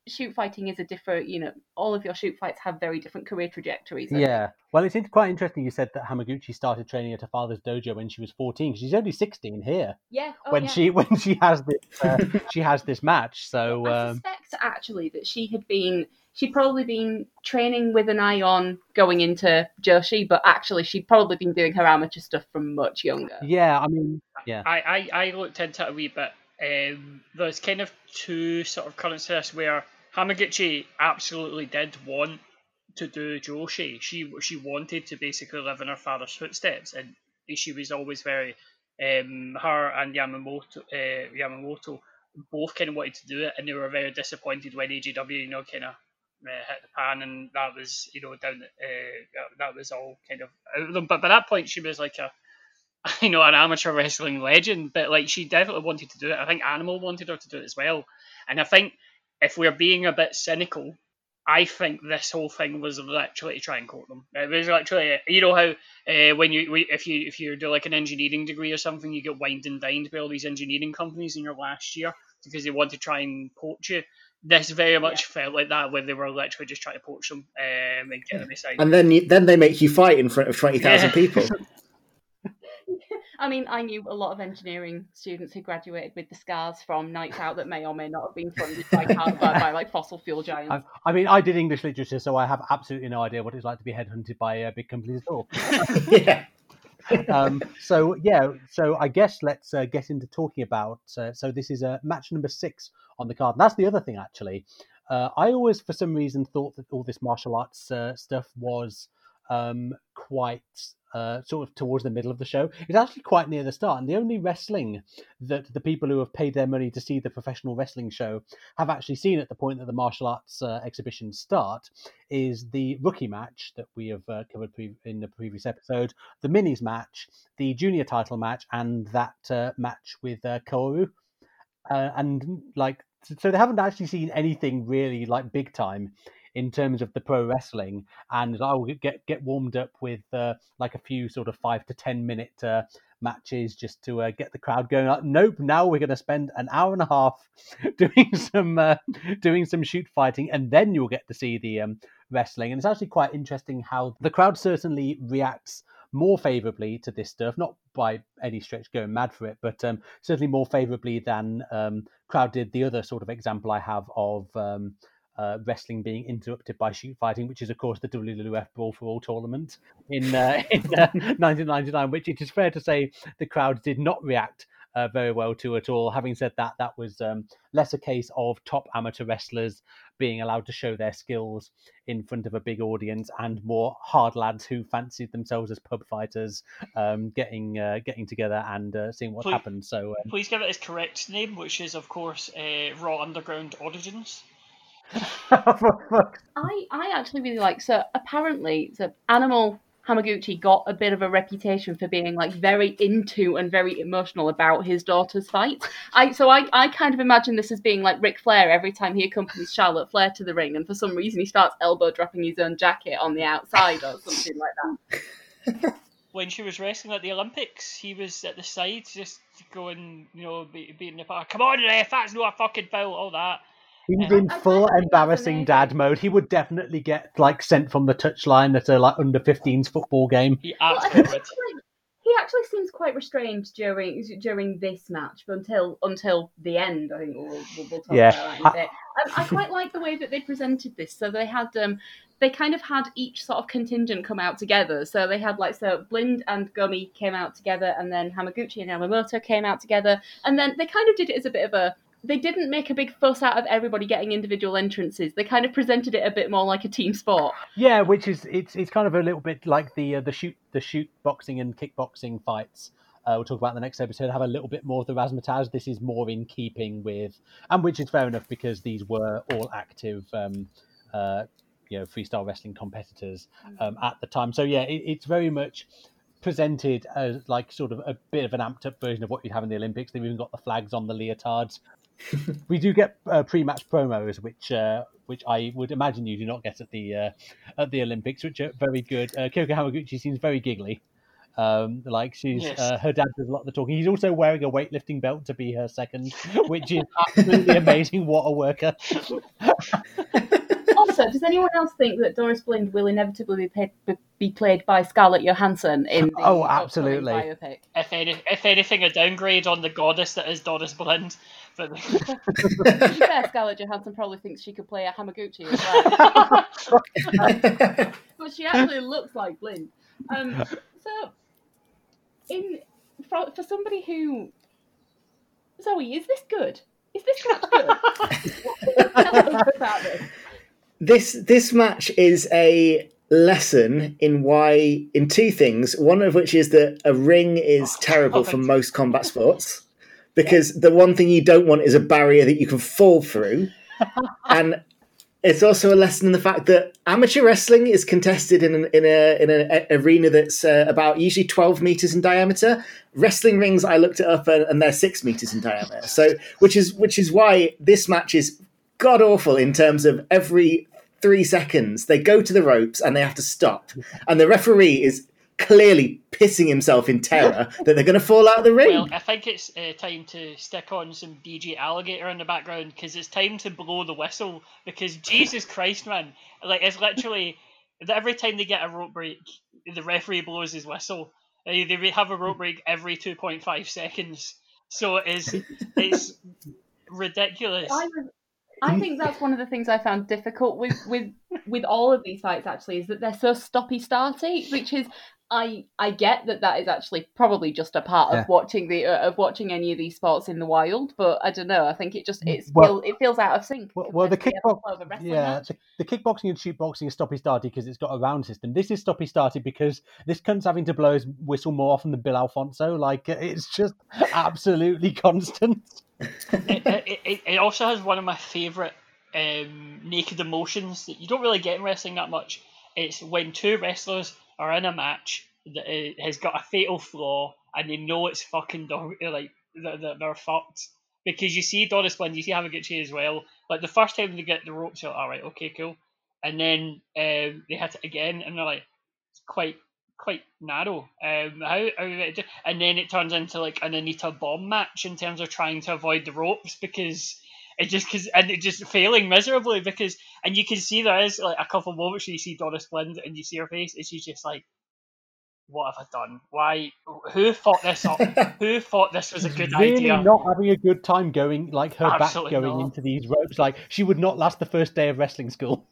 shoot fighting is a different, you know, all of your shoot fights have very different career trajectories. Yeah. Well, it's quite interesting you said that Hamaguchi started training at her father's dojo when she was 14. She's only 16 here. Yeah. Oh, when yeah. she when she has this uh, [LAUGHS] [LAUGHS] she has this match. So I um... suspect actually that she had been she'd probably been training with an eye on going into Joshi, but actually she'd probably been doing her amateur stuff from much younger. Yeah, I mean, yeah. I, I, I looked into it a wee bit. Um, there's kind of two sort of currents to this where Hamaguchi absolutely did want to do Joshi. She she wanted to basically live in her father's footsteps, and she was always very um, her and Yamamoto uh, Yamamoto both kind of wanted to do it, and they were very disappointed when AJW you know kind of uh, hit the pan, and that was you know down uh, that was all kind of out of them. But by that point, she was like a [LAUGHS] you know an amateur wrestling legend, but like she definitely wanted to do it. I think Animal wanted her to do it as well, and I think if we're being a bit cynical, I think this whole thing was literally to try and court them. It was literally, you know how uh, when you if you if you do like an engineering degree or something, you get wined and dined by all these engineering companies in your last year because they want to try and poach you. This very much yeah. felt like that, when they were literally just trying to poach them um, and get them aside. And then you, then they make you fight in front of twenty thousand yeah. people. [LAUGHS] [LAUGHS] I mean, I knew a lot of engineering students who graduated with the scars from nights out that may or may not have been funded by, [LAUGHS] by, by like fossil fuel giants. I, I, mean, I did English literature, so I have absolutely no idea what it's like to be headhunted by a big companies at all. yeah. Um, so yeah, so I guess let's uh, get into talking about. Uh, so this is uh, match number six on the card. And that's the other thing, actually. Uh, I always, for some reason, thought that all this martial arts uh, stuff was um, quite uh, sort of towards the middle of the show. It's actually quite near the start, and the only wrestling that the people who have paid their money to see the professional wrestling show have actually seen at the point that the martial arts uh, exhibitions start is the rookie match that we have uh, covered pre- in the previous episode, the minis match, the junior title match, and that uh, match with uh. Uh, and like, so they haven't actually seen anything really like big time in terms of the pro wrestling, and I will get get warmed up with uh, like a few sort of five to ten minute uh, matches just to uh, get the crowd going. Up. Nope, now we're going to spend an hour and a half [LAUGHS] doing some uh, doing some shoot fighting, and then you'll get to see the um, wrestling. And it's actually quite interesting how the crowd certainly reacts more favorably to this stuff, not by any stretch going mad for it, but um, certainly more favorably than um, crowd did the other sort of example I have of um, uh, wrestling being interrupted by shoot fighting, which is of course the WWF Brawl for All tournament in, uh, [LAUGHS] in uh, 1999, which it is fair to say the crowd did not react uh, very well to at all. Having said that, that was um, less a case of top amateur wrestlers being allowed to show their skills in front of a big audience, and more hard lads who fancied themselves as pub fighters um, getting uh, getting together and uh, seeing what please, happened. So, um, please give it its correct name, which is of course uh, Raw Underground Origins. [LAUGHS] I I actually really like so apparently so Animal Hamaguchi got a bit of a reputation for being like very into and very emotional about his daughter's fights. I so I, I kind of imagine this as being like Ric Flair every time he accompanies Charlotte Flair to the ring, and for some reason he starts elbow dropping his own jacket on the outside or something like that. [LAUGHS] when she was wrestling at the Olympics, he was at the side just going, you know, beating the part. Come on, ref, that's not a fucking foul, all that. He's in full embarrassing dad mode. He would definitely get like sent from the touchline at a like under 15s football game. He absolutely He actually seems quite restrained during during this match, but until until the end, I think we'll, we'll, we'll talk yeah. about that in a bit. Um, I quite like the way that they presented this. So they had um, they kind of had each sort of contingent come out together. So they had like so Blind and Gummy came out together, and then Hamaguchi and Yamamoto came out together, and then they kind of did it as a bit of a they didn't make a big fuss out of everybody getting individual entrances. They kind of presented it a bit more like a team sport. Yeah, which is it's it's kind of a little bit like the uh, the shoot the shoot boxing and kickboxing fights. Uh, we'll talk about in the next episode. Have a little bit more of the razzmatazz. This is more in keeping with, and which is fair enough because these were all active, um, uh, you know, freestyle wrestling competitors um, at the time. So yeah, it, it's very much presented as like sort of a bit of an amped up version of what you have in the Olympics. They've even got the flags on the leotards. [LAUGHS] we do get uh, pre-match promos, which uh, which I would imagine you do not get at the uh, at the Olympics, which are very good. Uh, Kyoko Hamaguchi seems very giggly. Um, like she's yes. uh, her dad does a lot of the talking. He's also wearing a weightlifting belt to be her second, [LAUGHS] which is absolutely amazing. What a worker! [LAUGHS] also, does anyone else think that Doris Blind will inevitably be, paid, be played by Scarlett Johansson in the Oh, absolutely. biopic? If any, if anything, a downgrade on the goddess that is Doris Blind. But [LAUGHS] To be fair, Scarlett Johansson probably thinks she could play a Hamaguchi as well. [LAUGHS] but she actually looks like Blind. Um, so, in for, for somebody who Zoe, is this good? Is this good? [LAUGHS] What can you tell us about this? This this match is a lesson in why in two things. One of which is that a ring is terrible for most combat sports [LAUGHS] because the one thing you don't want is a barrier that you can fall through. [LAUGHS] And it's also a lesson in the fact that amateur wrestling is contested in an, in a in an a- arena that's uh, about usually 12 meters in diameter. Wrestling rings i looked it up and, and they're 6 meters in diameter. So which is which is why this match is god awful in terms of every three seconds they go to the ropes and they have to stop [LAUGHS] and the referee is clearly pissing himself in terror [LAUGHS] that they're going to fall out of the ring well, I think it's uh, time to stick on some DJ Alligator in the background because it's time to blow the whistle. Because Jesus [LAUGHS] Christ, man, like it's literally every time they get a rope break, the referee blows his whistle. Uh, They have a rope break every two point five seconds, so it's it's ridiculous. I was. I think that's one of the things I found difficult with with with all of these fights. Actually, is that they're so stoppy starty, which is I I get that that is actually probably just a part Yeah. of watching the uh, of watching any of these sports in the wild. But I don't know. I think it just it's Well- feel, it feels out of sync. Well, well the compared to kickbox, flow of a wrestling yeah, the, the kickboxing and shoot boxing is stoppy starty because it's got a round system. This is stoppy starty because this cunt's having to blow his whistle more often than Bill Alfonso. Like it's just [LAUGHS] absolutely constant. It, it, it, also has one of my favourite um, naked emotions that you don't really get in wrestling that much. It's when two wrestlers are in a match that uh, has got a fatal flaw and they know it's fucking dog- like they're, they're, fucked. Because you see Doris Blind, you see Hamaguchi as well. Like the first time they get the ropes, you're like, all right, okay, cool. And then um, they hit it again, and they're like, it's quite quite narrow. Um, how, how we do- and then it turns into like an Onita bomb match in terms of trying to avoid the ropes because it just cause, and it just failing miserably because and you can see there is like a couple of moments where you see Doris Blind and you see her face and she's just like, what have I done? Why? Who thought this up? [LAUGHS] Who thought this was a good really idea? not having a good time going like her Absolutely back going not. into these ropes. Like she would not last the first day of wrestling school.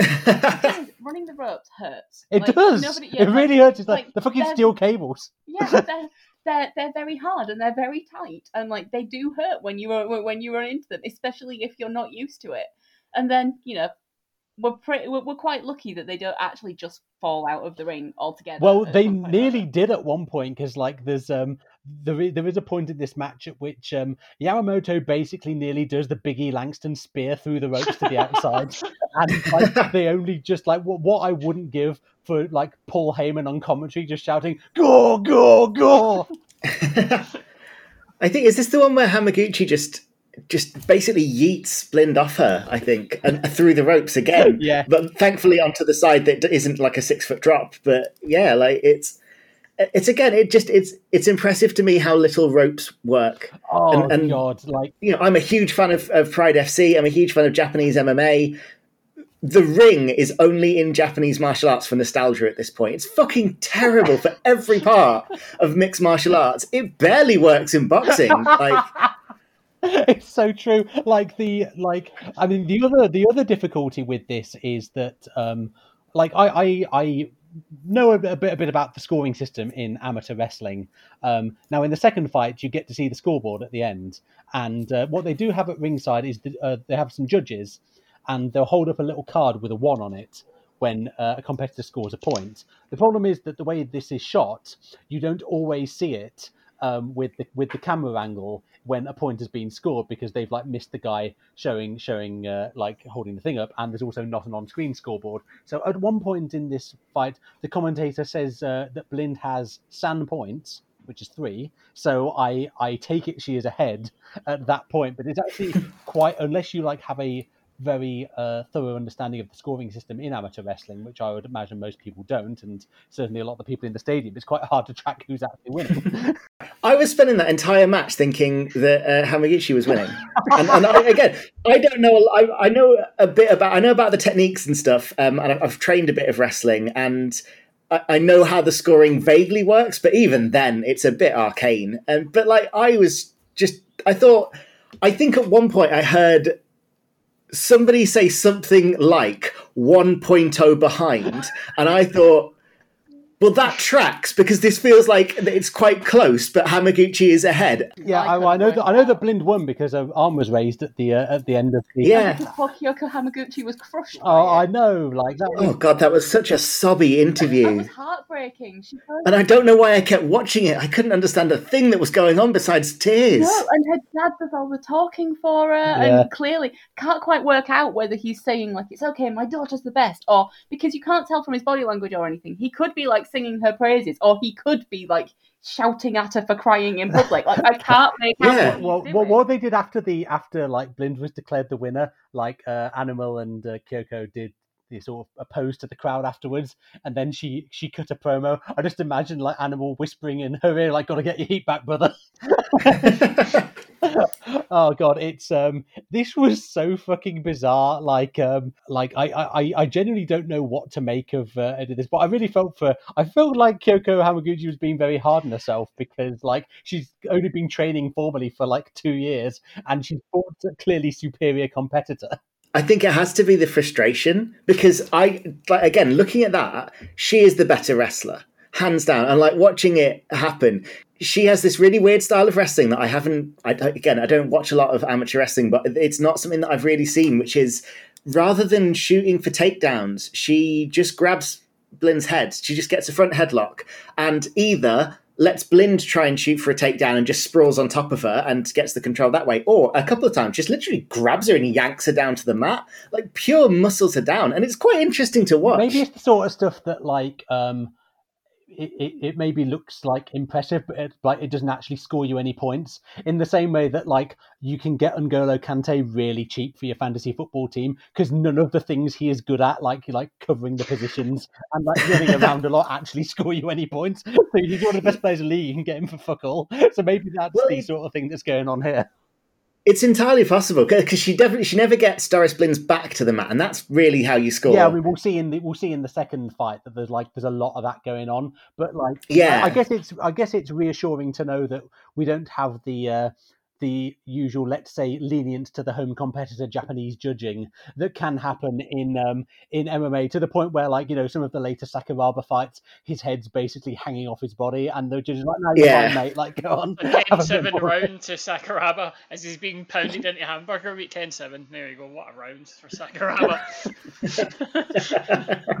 [LAUGHS] Running the ropes hurts. It Like, does. nobody- yeah, it like- really hurts. It's like, like, the fucking steel cables. yeah, [LAUGHS] they're, they're they're very hard and they're very tight and like they do hurt when you are when you run into them, especially if you're not used to it. And then you know we're pretty we're, we're quite lucky that they don't actually just fall out of the ring altogether. Well, they some point or nearly other. did at one point because, like, there's um, there is, there is a point in this match at which um, Yamamoto basically nearly does the Biggie Langston spear through the ropes to the outside, [LAUGHS] and like they only just like what what I wouldn't give for like Paul Heyman on commentary just shouting "Go go go!" [LAUGHS] I think is this the one where Hamaguchi just just basically yeets Blind off her, I think, and through the ropes again. [LAUGHS] Yeah. But thankfully onto the side that isn't like a six foot drop. But yeah, like it's it's again, it just it's it's impressive to me how little ropes work. Oh And- and- god! Like You know, I'm a huge fan of, of Pride FC. I'm a huge fan of Japanese MMA. The ring is only in Japanese martial arts for nostalgia at this point. It's fucking terrible for every part of mixed martial arts. It barely works in boxing. [LAUGHS] Like [LAUGHS] it's so true. Like the like i mean the other the other difficulty with this is that um like i i i know a bit, a bit a bit about the scoring system in amateur wrestling. Um now in the second fight you get to see the scoreboard at the end. And uh, what they do have at ringside is that, uh, they have some judges and they'll hold up a little card with a one on it when uh, a competitor scores a point. The problem is that the way this is shot, you don't always see it um, with the with the camera angle when a point has been scored because they've like missed the guy showing showing uh, like holding the thing up, and there's also not an on-screen scoreboard. So at one point in this fight, the commentator says uh, that Blind has San points. Which is three, so I I take it she is ahead at that point, but it's actually [LAUGHS] quite unless you like have a very uh, thorough understanding of the scoring system in amateur wrestling, which I would imagine most people don't, and certainly a lot of the people in the stadium. It's quite hard to track who's actually winning. [LAUGHS] I was spending that entire match thinking that uh, Hamaguchi was winning, and, and I, again, I don't know. I, I, know a bit about. I know about the techniques and stuff, um, and I've trained a bit of wrestling, and I, I, know how the scoring vaguely works. But even then, it's a bit arcane. And but like, I was just, I thought, I think at one point I heard somebody say something like 1.0 behind, and I thought well, that tracks because this feels like it's quite close, but Hamaguchi is ahead. Yeah, I, I, I know that I know that Blind won because her arm was raised at the uh, at the end of the. Yeah, Kyoko Hamaguchi was crushed. Oh, I know, like that. Was... Oh god, that was such a sobby interview. that was heartbreaking. She and I don't know why I kept watching it. I couldn't understand a thing that was going on besides tears. No, and her dad does all the talking for her, yeah. and clearly can't quite work out whether he's saying like it's okay, my daughter's the best, or because you can't tell from his body language or anything. He could be like singing her praises, or he could be like shouting at her for crying in public. Like I [LAUGHS] can't make out. yeah. What well, well, what they did after the after like Blind was declared the winner, like uh, Animal and uh, Kyoko did the sort of opposed to the crowd afterwards, and then she she cut a promo. I just imagine like Animal whispering in her ear, like, "Gotta get your heat back, brother." [LAUGHS] oh god, it's um this was so fucking bizarre. Like um like I I I genuinely don't know what to make of uh, this, but I really felt for I felt like Kyoko Hamaguchi was being very hard on herself because like she's only been training formally for like two years and she's fought a clearly superior competitor. I think it has to be the frustration because I like again looking at that, she is the better wrestler, hands down. And like watching it happen, she has this really weird style of wrestling that I haven't. I, again, I don't watch a lot of amateur wrestling, but it's not something that I've really seen. Which is rather than shooting for takedowns, she just grabs Blind's head. She just gets a front headlock and either lets Blind try and shoot for a takedown and just sprawls on top of her and gets the control that way. Or a couple of times just literally grabs her and yanks her down to the mat, like pure muscles her down. And it's quite interesting to watch. Maybe it's the sort of stuff that like um it, it, it, maybe looks like impressive, but it, like it doesn't actually score you any points. In the same way that like you can get N'Golo Kante really cheap for your fantasy football team because none of the things he is good at, like like covering the positions and like running [LAUGHS] around a lot, actually score you any points. So he's one of the best players in the league. You can get him for fuck all. So maybe that's well, the sort of thing that's going on here. It's entirely possible because she definitely she never gets Doris Blind's back to the mat, and that's really how you score. Yeah, we will see in the we'll see in the second fight that there's like there's a lot of that going on. But like, yeah, I, I guess it's I guess it's reassuring to know that we don't have the uh, the usual, let's say, lenient to the home competitor Japanese judging that can happen in um, in MMA to the point where, like, you know, some of the later Sakuraba fights, his head's basically hanging off his body, and the judges like, "No, you're yeah. fine, mate. Like, go on." A 10-7 round to Sakuraba as he's being pounded into hamburger meat. 10-7. There you go. What a round for Sakuraba. [LAUGHS]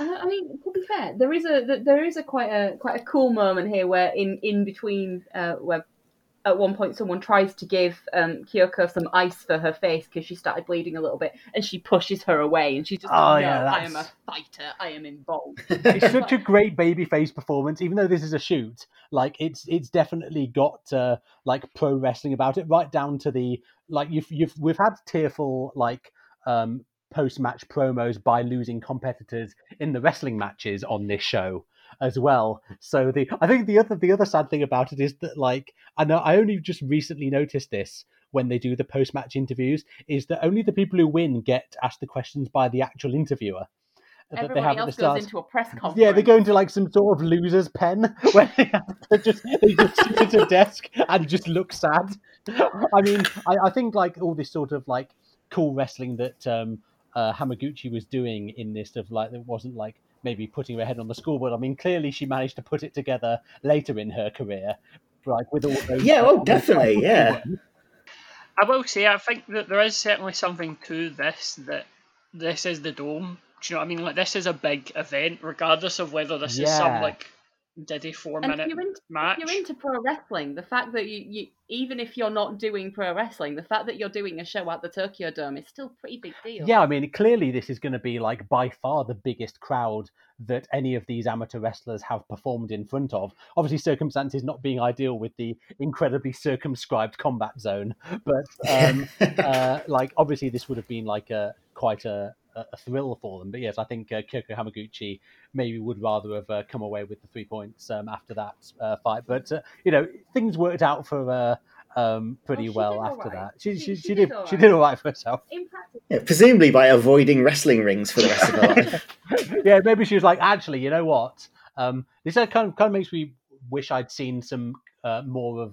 I mean, to be fair, there is a there is a quite a quite a cool moment here where in in between uh, where at one point someone tries to give um, Kyoko some ice for her face because she started bleeding a little bit, and she pushes her away, and she's just oh, like, "No, yeah, I am a fighter. I am involved." [LAUGHS] it's such a great baby face performance, even though this is a shoot. Like it's it's definitely got uh, like pro wrestling about it, right down to the like you've you've we've had tearful like um post match promos by losing competitors in the wrestling matches on this show as well. So the I think the other the other sad thing about it is that like I know I only just recently noticed this when they do the post match interviews is that only the people who win get asked the questions by the actual interviewer. Everybody they have else goes into a press conference. Yeah, they go into like some sort of loser's pen [LAUGHS] where they, just they just sit at a desk and just look sad. I mean, I, I think like all this sort of like cool wrestling that um, uh, Hamaguchi was doing in this stuff, like it wasn't like maybe putting her head on the scoreboard. I mean, clearly she managed to put it together later in her career, like with all those. Yeah, oh, [LAUGHS] definitely, [LAUGHS] yeah. I will say, I think that there is certainly something to this that this is the dome. Do you know what I mean? Like this is a big event, regardless of whether this yeah. is some like did a four and minute you're into, match. You're into pro wrestling. The fact that you, you, even if you're not doing pro wrestling, the fact that you're doing a show at the Tokyo Dome is still a pretty big deal. Yeah, I mean, clearly this is going to be like by far the biggest crowd that any of these amateur wrestlers have performed in front of. Obviously, circumstances not being ideal with the incredibly circumscribed combat zone, but um, [LAUGHS] uh, like obviously this would have been like a quite a a, a thrill for them. But yes, I think uh, Kyoko Hamaguchi maybe would rather have uh, come away with the three points um, after that uh, fight. But uh, you know, things worked out for her um, pretty Oh, well after right. that. She She- she, she she, did did all she did all right for herself. [LAUGHS] Yeah, presumably by avoiding wrestling rings for the rest of her life. [LAUGHS] yeah, maybe she was like, actually, you know what? Um, this uh, kind of kind of makes me wish I'd seen some uh, more of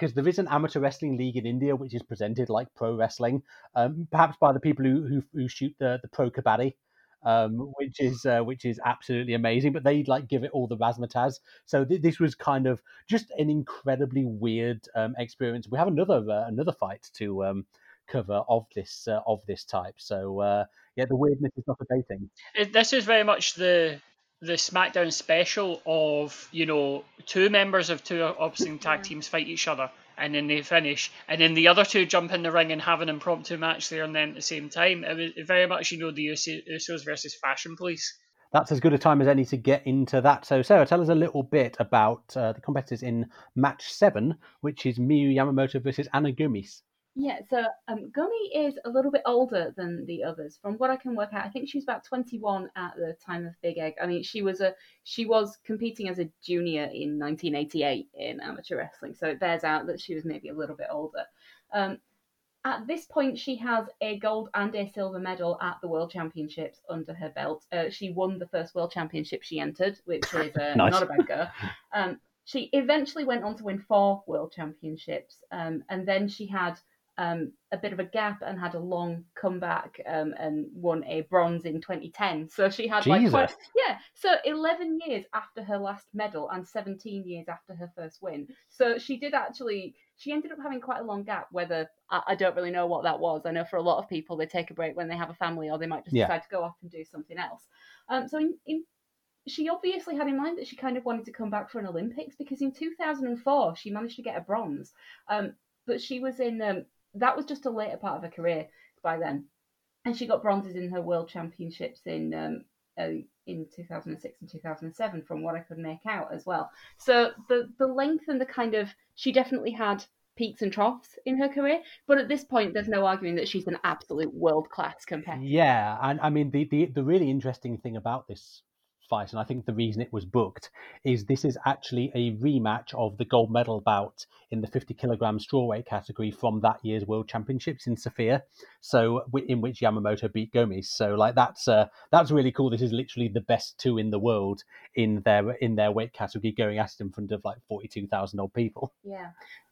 because there is an amateur wrestling league in India which is presented like pro wrestling, um, perhaps by the people who who, who shoot the the pro kabaddi. Um, which is uh, which is absolutely amazing, but they like give it all the razzmatazz. So th- this was kind of just an incredibly weird um, experience. We have another uh, another fight to um, cover of this uh, of this type. So uh, yeah, the weirdness is not abating. It, this is very much the the SmackDown special of you know two members of two opposing tag teams fight each other and then they finish and then the other two jump in the ring and have an impromptu match there and then at the same time. It was very much you know the Uso- Usos versus Fashion Police. that's as good a time as any to get into that. So, Sarah, tell us a little bit about uh, the competitors in match seven, which is Miyu Yamamoto versus Anna Gomis. Yeah, so um, Gummy is a little bit older than the others. From what I can work out, I think she was about 21 at the time of Big Egg. I mean, she was a she was competing as a junior in 1988 in amateur wrestling, so it bears out that she was maybe a little bit older. Um, at this point, she has a gold and a silver medal at the World Championships under her belt. Uh, she won the first World Championship she entered, which is uh, [LAUGHS] Nice. not a bad girl. Um, she eventually went on to win four World Championships, um, and then she had um, a bit of a gap and had a long comeback um, and won a bronze in 2010. So she had like quite, Jesus. yeah, so 11 years after her last medal and 17 years after her first win. So she did actually, she ended up having quite a long gap. Whether I, I don't really know what that was. I know for a lot of people they take a break when they have a family or they might just Yeah. decide to go off and do something else. Um, so in, in she obviously had in mind that she kind of wanted to come back for an Olympics because in 2004 she managed to get a bronze. Um, but she was in um, that was just a later part of her career by then, and she got bronzes in her World Championships in um, uh, in 2006 and 2007, from what I could make out as well. So the the length and the kind of she definitely had peaks and troughs in her career, but at this point, there's no arguing that she's an absolute world class competitor. Yeah, and I mean the, the the really interesting thing about this fight, and I think the reason it was booked, is this is actually a rematch of the gold medal bout in the 50 kilogram strawweight category from that year's World Championships in Sofia. So in which Yamamoto beat Gomis. So like that's uh, that's really cool. This is literally the best two in the world in their in their weight category going at it in front of like 42,000 old people. Yeah,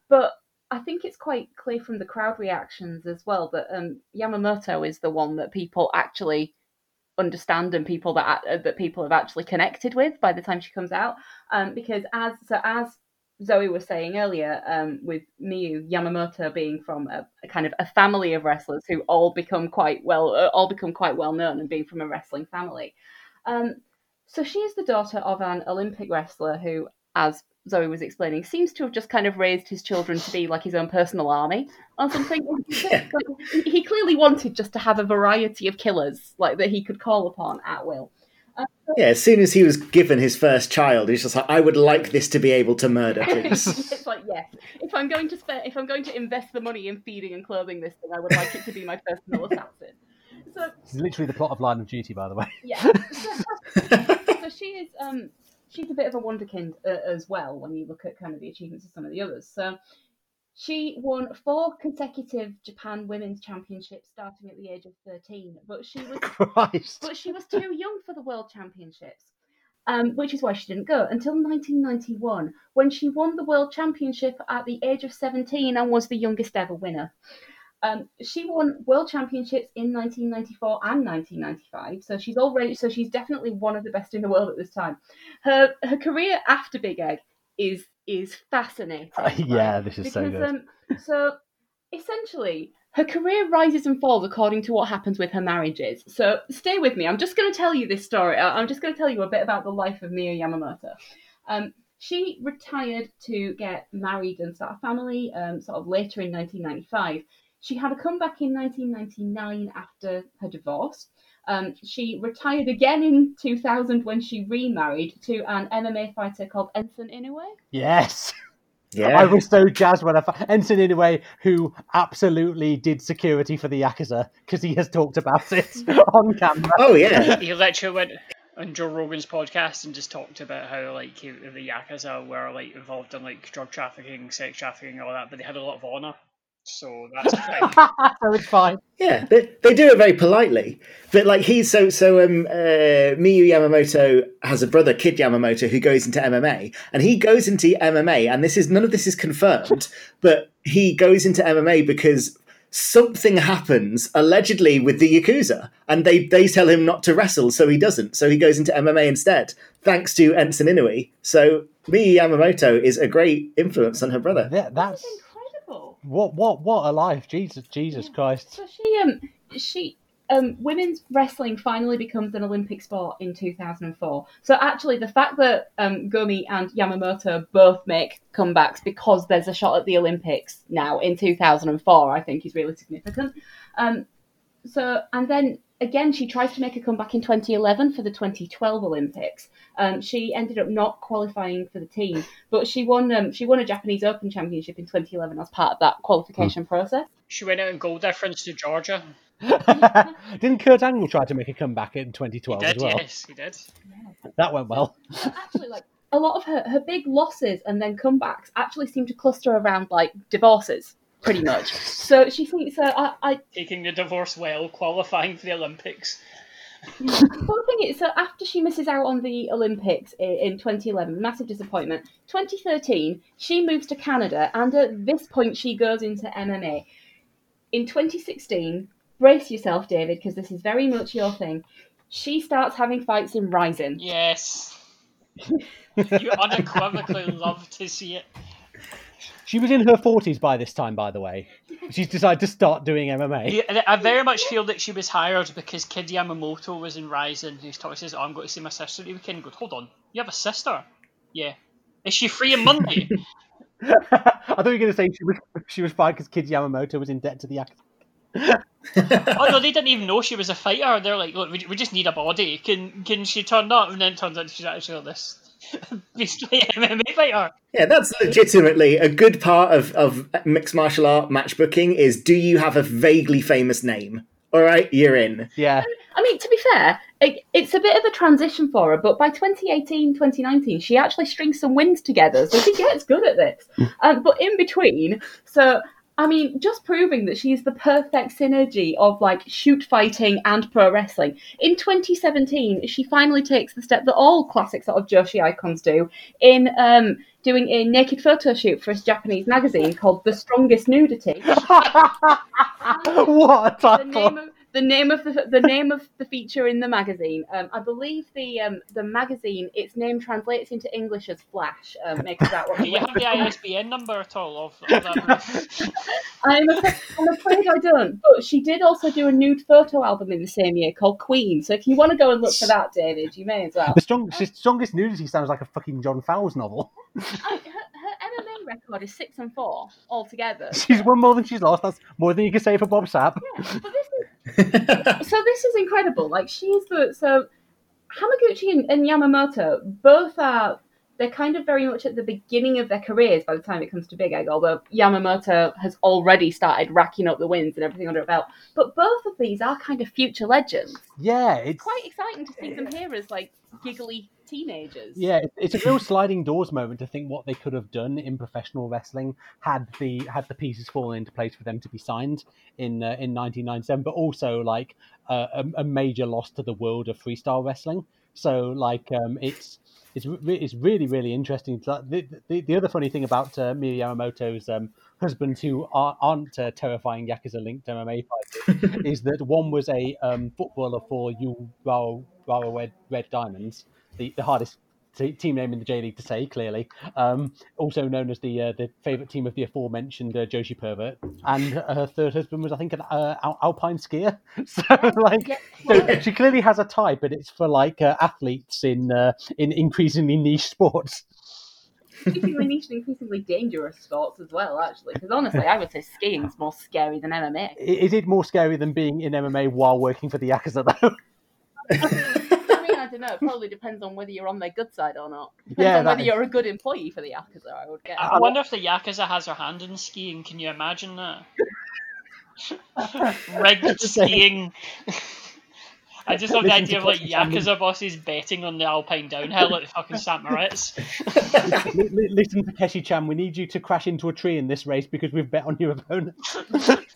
but I think it's quite clear from the crowd reactions as well that um, Yamamoto is the one that people actually understand and people that that people have actually connected with by the time she comes out. Um, because as so as Zoe was saying earlier, um, with Miyu Yamamoto being from a, a kind of a family of wrestlers who all become quite well, uh, all become quite well known and being from a wrestling family. Um, so she is the daughter of an Olympic wrestler who, as Zoe was explaining, seems to have just kind of raised his children to be like his own personal army or something. Yeah. Like, [LAUGHS] he clearly wanted just to have a variety of killers like that he could call upon at will. Yeah, as soon as he was given his first child, he's just like, I would like this to be able to murder, [LAUGHS] please. it's like yes, if I'm going to spend, if I'm going to invest the money in feeding and clothing this thing, I would like it to be my personal [LAUGHS] assassin. So This is literally the plot of Line of Duty, by the way. yeah, so she is um she's a bit of a wonderkind uh, as well when you look at kind of the achievements of some of the others. So she won four consecutive Japan Women's Championships starting at the age of 13, but she was [LAUGHS] Christ. but she was too young for the World Championships. Um, which is why she didn't go until 1991, when she won the World Championship at the age of 17 and was the youngest ever winner. Um, she won World Championships in 1994 and 1995, so she's already so she's definitely one of the best in the world at this time. Her her career after Big Egg is is fascinating. [LAUGHS] yeah, this is so good. um, so essentially her career rises and falls according to what happens with her marriages. So stay with me. I'm just going to tell you this story. I'm just going to tell you a bit about the life of Miyu Yamamoto. Um, she retired to get married and start a family um, sort of later in 1995. She had a comeback in 1999 after her divorce. Um, she retired again in 2000 when she remarried to an MMA fighter called Enson Inoue. Yes. Yeah. I was so jazzed when I found Enson Inoue, who absolutely did security for the Yakuza because he has talked about it [LAUGHS] on camera. Oh yeah. He literally went on Joe Rogan's podcast and just talked about how like he, the yakuza were like involved in like drug trafficking, sex trafficking, all that, but they had a lot of honor. So that's fine. [LAUGHS] so it's fine. Yeah, they, they do it very politely. But like he's so so um uh, Miyu Yamamoto has a brother, Kid Yamamoto, who goes into MMA, and he goes into MMA, and this is none of this is confirmed, [LAUGHS] but he goes into MMA because something happens allegedly with the Yakuza, and they they tell him not to wrestle, so he doesn't. So he goes into MMA instead, thanks to Enson Inoue. So Miyu Yamamoto is a great influence on her brother. Yeah, that's incredible. What what what a life, Jesus Jesus Christ. So she um she um women's wrestling finally becomes an Olympic sport in 2004. So actually, the fact that um Gumi and Yamamoto both make comebacks because there's a shot at the Olympics now in 2004, I think is really significant. Um, so and then again, she tries to make a comeback in 2011 for the 2012 Olympics. Um, she ended up not qualifying for the team, but she won. Um, she won a Japanese Open Championship in 2011 as part of that qualification process. she went out in goal difference to Georgia. [LAUGHS] Didn't Kurt Angle try to make a comeback in He 2012 did, as well? yes, he did. That went well. Actually, like a lot of her, her big losses and then comebacks actually seem to cluster around like divorces, pretty much. So she thinks. So I, I Taking the divorce well, qualifying for the Olympics. But the thing is, so after she misses out on the Olympics i- in 2011, massive disappointment. 2013, she moves to Canada, and at this point, she goes into MMA. In 2016, brace yourself, David, because this is very much your thing. She starts having fights in Rizin. Yes. [LAUGHS] you unequivocally love to see it. She was in her 40s by this time, by the way. She's decided to start doing MMA. Yeah, I very much feel that she was hired because Kid Yamamoto was in Rizin. He's talking says, oh, "I'm going to see my sister the weekend." He goes, "Hold on, you have a sister? Yeah. Is she free on Monday?" [LAUGHS] [LAUGHS] I thought you were going to say she was she was fine because Kid Yamamoto was in debt to the actor. oh no, they didn't even know she was a fighter. They're like, "Look, we, we just need a body. Can can she turn up?" And then it turns out she's actually got this basically MMA fighter. Yeah, that's legitimately a good part of, of mixed martial art matchbooking is do you have a vaguely famous name? All right, you're in. Yeah, I mean, to be fair, it, it's a bit of a transition for her, but by 2018, 2019, she actually strings some wins together, so she gets good at this. Um, but in between, so I mean, just proving that she's the perfect synergy of like shoot fighting and pro wrestling. In 2017, she finally takes the step that all classic sort of Joshi icons do in um, doing a naked photo shoot for a Japanese magazine called The Strongest Nudity. [LAUGHS] what a the name title! Of the name of the, the name of the feature in the magazine. Um, I believe the um, the magazine its name translates into English as Flash. Um, makes that Do you have the. ISBN number at all of, of that? [LAUGHS] I'm afraid, I'm afraid I don't. But she did also do a nude photo album in the same year called Queen. So if you want to go and look for that, David, you may as well. The strongest, strongest nudity sounds like a fucking John Fowles novel. I, her, her MMA record is six and four altogether. [LAUGHS] She's won more than she's lost. That's more than you can say for Bob Sapp. Yeah, but this is so this is incredible. Like she's the so Hamaguchi and, and Yamamoto both are they're kind of very much at the beginning of their careers by the time it comes to Big Egg, although Yamamoto has already started racking up the wins and everything under her belt. But both of these are kind of future legends. Yeah, it's Quite exciting to see them here as like giggly teenagers. yeah, it- it's a real sliding doors moment to think what they could have done in professional wrestling had the had the pieces fallen into place for them to be signed in uh, in 1997. But also like uh, a, a major loss to the world of freestyle wrestling. So like um, it's it's re- it's really really interesting. The, the, the other funny thing about uh, Miyu Yamamoto's um, husbands who are, aren't uh, terrifying yakuza linked MMA fighters [LAUGHS] is that one was a um, footballer for Urawa Red Diamonds, the, the hardest t- team name in the J League to say, clearly. Um, also known as the uh, the favourite team of the aforementioned uh, Joshi Pervert. And her third husband was, I think, an uh, al- alpine skier. [LAUGHS] So, like, so she clearly has a type, but it's for like uh, athletes in uh, in increasingly niche sports. increasingly niche and increasingly dangerous sports as well, actually. Because honestly, I would say skiing's more scary than MMA. Is it more scary than being in MMA while working for the Yakuza, though? I don't don't know. It probably depends on whether you're on their good side or not. Depends Yeah, on whether is- you're a good employee for the Yakuza, I would guess. I I wonder if the Yakuza has her hand in skiing. Can you imagine that? [LAUGHS] Rigged skiing. I just love the idea of like Keshe Chan. Yakuza bosses betting on the Alpine downhill at the fucking St. Moritz. [LAUGHS] Li- li- Listen, Takeshi Chan, we need you to crash into a tree in this race because we've bet on your opponent. [LAUGHS]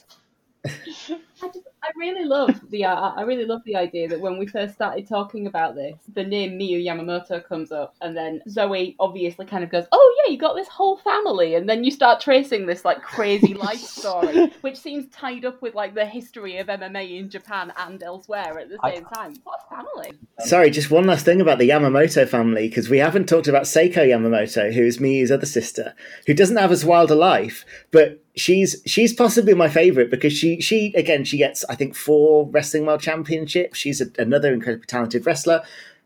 I, really love the uh, I really love the idea that when we first started talking about this, the name Miyu Yamamoto comes up, and then Zoe obviously kind of goes, "Oh yeah, you got this whole family," and then you start tracing this like crazy [LAUGHS] life story, which seems tied up with like the history of MMA in Japan and elsewhere at the I- same time. What a family! Sorry, just one last thing about the Yamamoto family, because we haven't talked about Seiko Yamamoto, who is Miyu's other sister, who doesn't have as wild a life, but she's she's possibly my favourite because she she again she gets I think four wrestling world championships. She's a, another incredibly talented wrestler.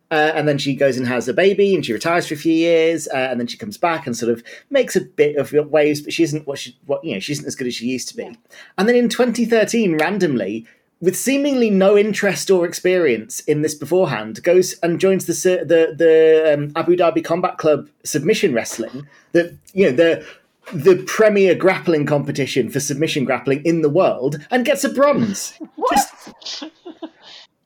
Uh, and then she goes and has a baby and she retires for a few years uh, and then she comes back and sort of makes a bit of waves but she isn't what she what you know she isn't as good as she used to be and then in 2013 randomly with seemingly no interest or experience in this beforehand, goes and joins the the the um, Abu Dhabi Combat Club submission wrestling. That you know the the premier grappling competition for submission grappling in the world, and gets a bronze. [LAUGHS] Just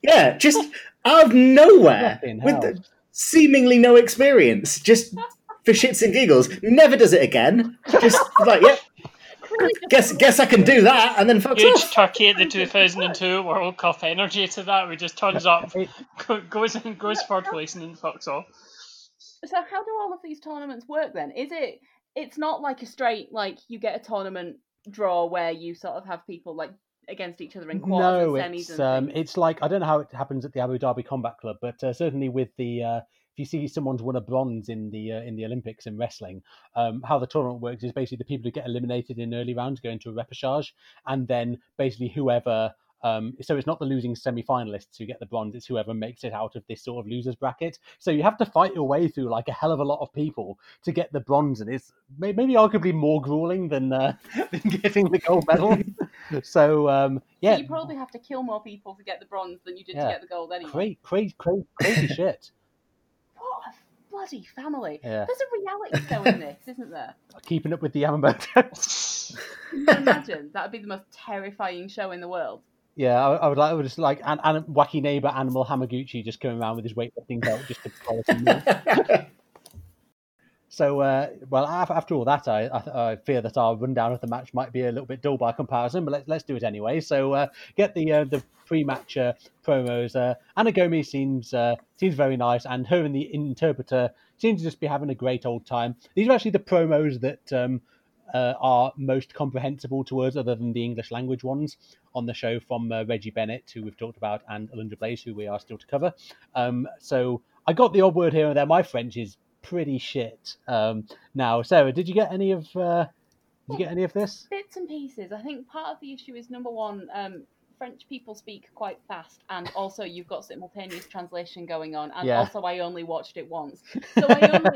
yeah, just out of nowhere with the, seemingly no experience, just for shits and giggles. Never does it again. Just [LAUGHS] like yeah, guess guess I can do that, and then fucks Huge off. Turkey at the 2002 World Cup energy to that. We just turns up, It- go- goes and goes third place and then fucks off. So how do all of these tournaments work then? Is it it's not like a straight like you get a tournament draw where you sort of have people like against each other in quarters no, and semis it's and um, it's like I don't know how it happens at the Abu Dhabi Combat Club, but uh, certainly with the uh, if you see someone's won a bronze in the uh, in the Olympics in wrestling, um, how the tournament works is basically the people who get eliminated in early rounds go into a repechage, and then basically whoever. Um, so it's not the losing semi-finalists who get the bronze; it's whoever makes it out of this sort of losers bracket. So you have to fight your way through like a hell of a lot of people to get the bronze, and it's maybe arguably more grueling than uh, [LAUGHS] than getting the gold medal. [LAUGHS] so um, So yeah, you probably have to kill more people to get the bronze than you did Yeah. to get the gold anyway. crazy, crazy, crazy, crazy shit. What a bloody family! Yeah. There's a reality show in this, isn't there? [LAUGHS] Keeping up with the Yamamoto. Can you imagine? That would be the most terrifying show in the world. Yeah, I, I would like, I would just like, and, and wacky neighbor Animal Hamaguchi just coming around with his weightlifting belt just to follow some more. [LAUGHS] So, uh, well, after all that, I, I, I fear that our rundown of the match might be a little bit dull by comparison, but let's let's do it anyway. So, uh, get the uh, the pre-match uh, promos. Uh, Anna Gomis seems uh, seems very nice, and her and the interpreter seem to just be having a great old time. These are actually the promos that um, uh, are most comprehensible to us, other than the English language ones on the show from uh, Reggie Bennett, who we've talked about, and Alundra Blaze, who we are still to cover. Um, so, I got the odd word here and there. My French is pretty shit. Um, now, Sarah, did you get any of? Uh, did you get any of this? Bits and pieces. I think part of the issue is number one, um, French people speak quite fast, and also you've got simultaneous translation going on, and Yeah. also I only watched it once, [LAUGHS] so I only,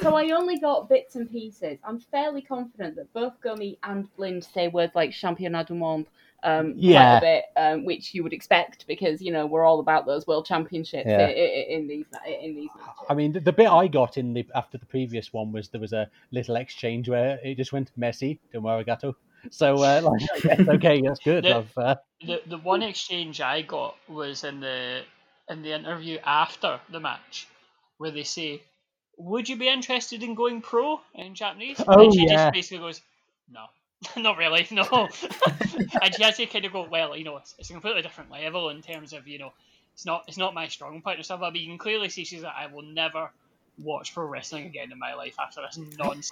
so I only got bits and pieces. I'm fairly confident that both Gomis and Blind say words like Championnat du Monde. Um, Yeah. quite a bit, um, which you would expect because you know we're all about those world championships Yeah. i- i- in, these in these matches. I mean, the, the bit I got in the after the previous one was there was a little exchange where it just went Messi, don't worry, gato. So, uh, like, yes, [LAUGHS] okay, that's good. The- I've, uh, The the one exchange I got was in the in the interview after the match, where they say, "Would you be interested in going pro in Japanese?" Oh, and she yeah. just basically goes, "No." [LAUGHS] Not really, [LAUGHS] no. and she has to kind of go, well, you know, it's, it's a completely different level in terms of, you know, it's not it's not my strong point point or something. But you can clearly see she's like, I will never watch pro wrestling again in my life after this nonsense.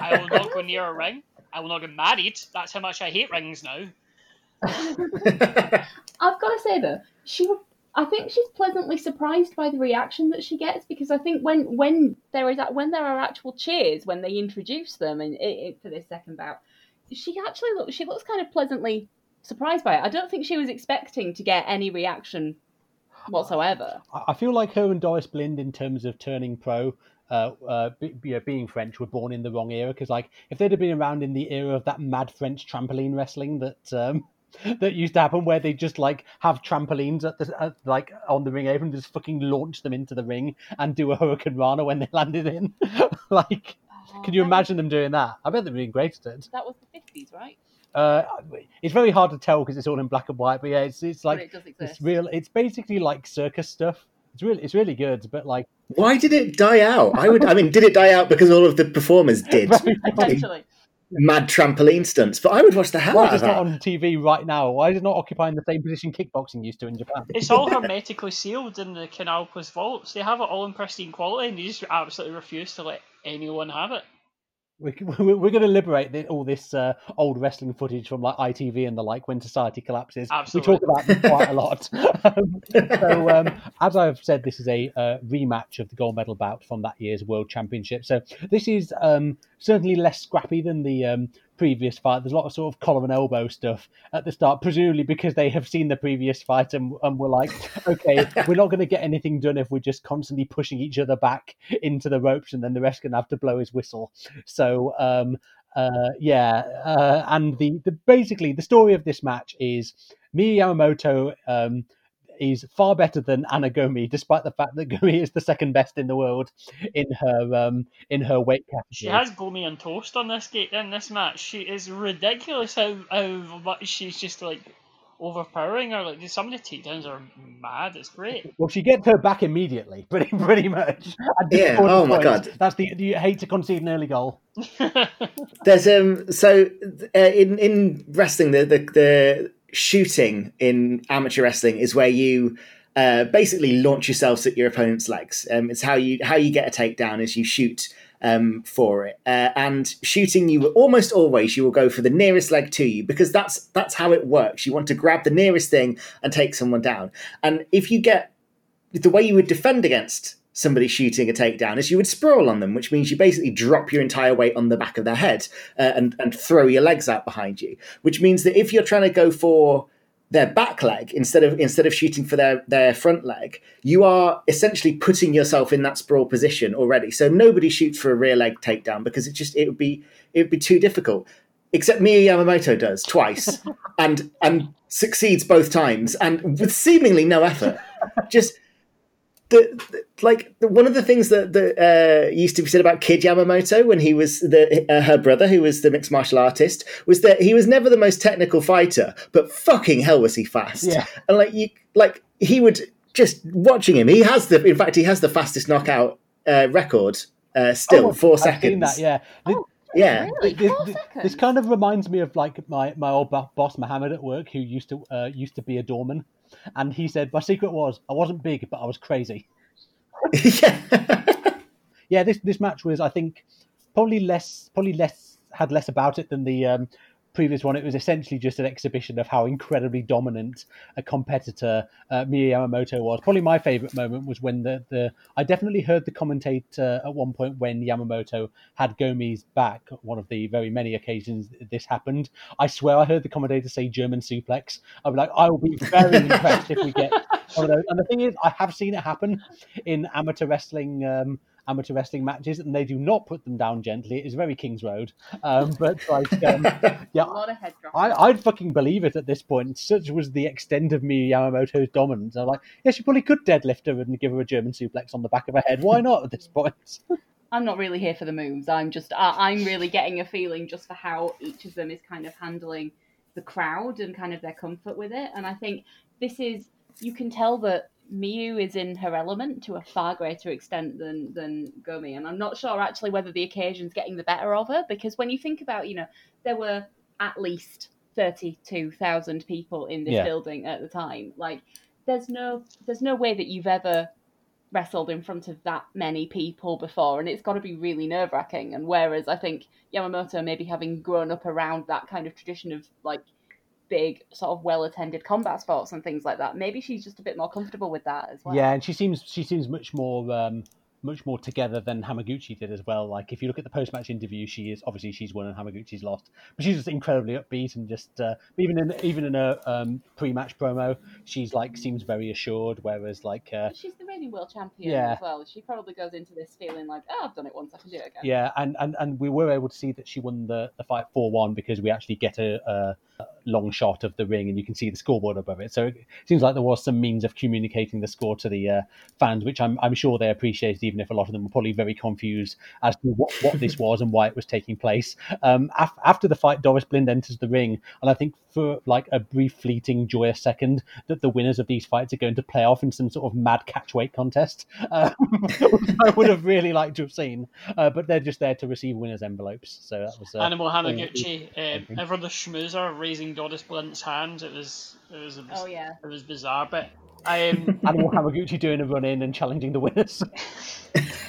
I will not go near a ring. I will not get married. That's how much I hate rings now. [LAUGHS] I've got to say though, she I think she's pleasantly surprised by the reaction that she gets because I think when when there is when there are actual cheers when they introduce them and it, for this second bout, she actually looks she looks kind of pleasantly surprised by it. I don't think she was expecting to get any reaction whatsoever. I- I feel like her and Doris Blind, in terms of turning pro, uh, uh, be, be- uh, being French, were born in the wrong era. Because, like, if they'd have been around in the era of that mad French trampoline wrestling that um, [LAUGHS] that used to happen where they just like have trampolines at the at, like on the ring apron, just fucking launch them into the ring and do a hurricane rana when they [LAUGHS] landed in. [LAUGHS] like, Oh, can you imagine them doing that? I bet they'd be great at it. That was the fifties, right? Uh, it's very hard to tell because it's all in black and white, but yeah, it's it's like it it's real. It's basically like circus stuff. It's really it's really good, but like Why did it die out? I would. I mean, did it die out because all of the performers [LAUGHS] did Potentially. mad trampoline stunts? But I would watch the hell why out is of it not on TV right now? Why is it not occupying the same position kickboxing used to in Japan? It's all hermetically sealed in the Canal Plus vaults. They have it all in pristine quality, and they just absolutely refuse to let anyone have it. We- [LAUGHS] we- We're going to liberate all this uh, old wrestling footage from like ITV and the like when society collapses. Absolutely. We talk about them quite a lot. Um, [LAUGHS] [LAUGHS] so, um, as I've said, this is a uh, rematch of the gold medal bout from that year's World Championship. So this is um, certainly less scrappy than the um, previous fight. There's a lot of sort of collar and elbow stuff at the start, presumably because they have seen the previous fight and, and were like, okay, [LAUGHS] we're not going to get anything done if we're just constantly pushing each other back into the ropes, and then the rest gonna have to blow his whistle. So. Um, uh, yeah, uh, and the, the basically the story of this match is Miyamoto. Yamamoto um, is far better than Anna Gomis, despite the fact that [LAUGHS] Gomis is the second best in the world in her um, in her weight category. She has Gomis on toast on this gate in this match. She is ridiculous how how much she's just like overpowering her. Like some of the takedowns are mad. It's great. [LAUGHS] Well, she gets her back immediately, [LAUGHS] pretty pretty much. Yeah, oh my point, God. that's the you hate to concede an early goal. There's um. So uh, in in wrestling, the the, the shooting in amateur wrestling is where you. Uh, basically, launch yourselves at your opponent's legs. Um, it's how you how you get a takedown is you shoot um, for it. Uh, and shooting, you will almost always you will go for the nearest leg to you because that's that's how it works. You want to grab the nearest thing and take someone down. And if you get the way you would defend against somebody shooting a takedown is you would sprawl on them, which means you basically drop your entire weight on the back of their head uh, and and throw your legs out behind you. Which means that if you're trying to go for their back leg instead of instead of shooting for their their front leg, you are essentially putting yourself in that sprawl position already. So nobody shoots for a rear leg takedown because it just it would be it would be too difficult. Except Miyu Yamamoto does twice [LAUGHS] and and succeeds both times and with seemingly no effort. Just the, the- like the, one of the things that, that uh, used to be said about Kid Yamamoto when he was the uh, her brother, who was the mixed martial artist, was that he was never the most technical fighter, but fucking hell was he fast. Yeah. And like you, like he would just watching him. He has the, in fact, he has the fastest knockout uh, record uh, still, Oh, four I've seconds. seen that, yeah. Th- Oh, Yeah. Really? this, this- this kind of reminds me of like my, my old boss Mohammed at work, who used to uh, used to be a doorman, and he said my secret was I wasn't big, but I was crazy. yeah. [LAUGHS] yeah, this this match was, I think, probably less probably less had less about it than the um, previous one. It was essentially just an exhibition of how incredibly dominant a competitor uh, Miyu Yamamoto was. Probably my favorite moment was when the, the I definitely heard the commentator at one point when Yamamoto had Gomis's back. One of the very many occasions this happened. I swear I heard the commentator say German suplex. I'd be like, I will be very [LAUGHS] impressed if we get one of those. And the thing is, I have seen it happen in amateur wrestling. Um, amateur wrestling matches and they do not put them down gently it is very king's road um, but like um, [LAUGHS] yeah A lot of head dropping. I, I'd fucking believe it at this point. Such was the extent of Miyu Yamamoto's dominance. I'm like, yeah, she probably could deadlift her and give her a German suplex on the back of her head. Why not at this point? [LAUGHS] I'm not really here for the moves. I'm just I, I'm really getting a feeling just for how each of them is kind of handling the crowd and kind of their comfort with it. And I think this is you can tell that Miyu is in her element to a far greater extent than than Gomis. And I'm not sure actually whether the occasion's getting the better of her because when you think about, you know, there were at least thirty-two thousand people in this Yeah. building at the time. Like there's no there's no way that you've ever wrestled in front of that many people before, and it's got to be really nerve wracking. And whereas I think Yamamoto, maybe having grown up around that kind of tradition of like big, sort of well attended combat sports and things like that, maybe she's just a bit more comfortable with that as well. Yeah, and she seems she seems much more um, much more together than Hamaguchi did as well. Like if you look at the post match interview, she is obviously she's won and Hamaguchi's lost, but she's just incredibly upbeat and just uh, even in even in a um, pre match promo, she's like seems very assured. Whereas like uh, she's the reigning world champion Yeah. as well. She probably goes into this feeling like, oh, I've done it once, I can do it again. Yeah, and, and, and we were able to see that she won the, the fight four one because we actually get a, a long shot of the ring, and you can see the scoreboard above it. So it seems like there was some means of communicating the score to the uh, fans, which I'm, I'm sure they appreciated, even if a lot of them were probably very confused as to what, what this was and why it was taking place. Um, af- after the fight, Doris Blind enters the ring, and I think for like a brief, fleeting, joyous second that the winners of these fights are going to play off in some sort of mad catch weight contest, which [LAUGHS] [LAUGHS] I would have really liked to have seen. Uh, but they're just there to receive winners' envelopes. So that was uh, Animal Hamaguchi, um, ever the schmoozer raising Doris Blind's hand. It was it was a, Oh yeah. it was bizarre, but um, [LAUGHS] Animal Hamaguchi doing a run in and challenging the winners.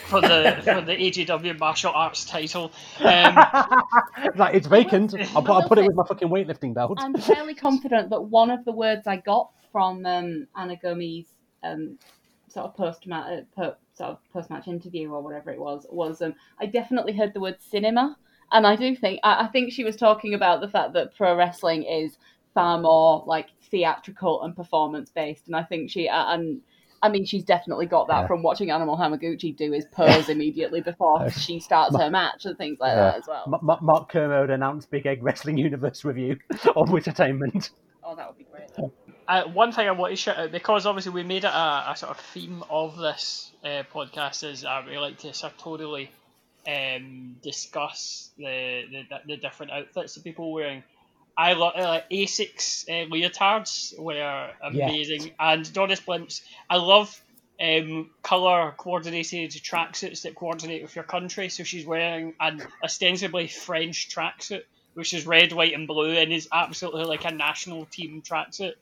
for the for the AGW martial arts title, um, [LAUGHS] like it's vacant. [LAUGHS] I'll, put- I'll put it with my fucking weightlifting belt. I'm fairly confident that one of the words I got from um, Anna Gomis's um, sort of post match, per, sort of post match interview or whatever it was, was um, I definitely heard the word cinema, and I do think I, I think she was talking about the fact that pro wrestling is far more like theatrical and performance based, and I think she uh, and. I mean, she's definitely got that Yeah. from watching Animal Hamaguchi do his pose [LAUGHS] immediately before she starts her match and things like Yeah. that as well. M- M- Mark Kermode announced Big Egg Wrestling Universe review [LAUGHS] of Entertainment. Oh, that would be great. uh, one thing I want to shout out because obviously we made it a, a sort of theme of this uh, podcast is uh, we like to sartorially um, discuss the, the the different outfits that people are wearing. I love uh, like Asics uh, leotards were amazing, and Doris Blind's. I love um, color coordinated tracksuits that coordinate with your country. So she's wearing an ostensibly French tracksuit, which is red, white, and blue, and is absolutely like a national team tracksuit.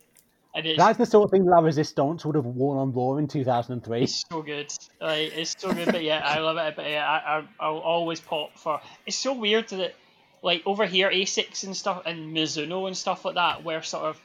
And it's That's the sort of thing La Resistance would have worn on Raw in 2003. it's so good. Like, it's so good, but yeah, I love it. But yeah, I, I, I'll always pop for. It's so weird that, like over here, Asics and stuff, and Mizuno and stuff like that, were sort of,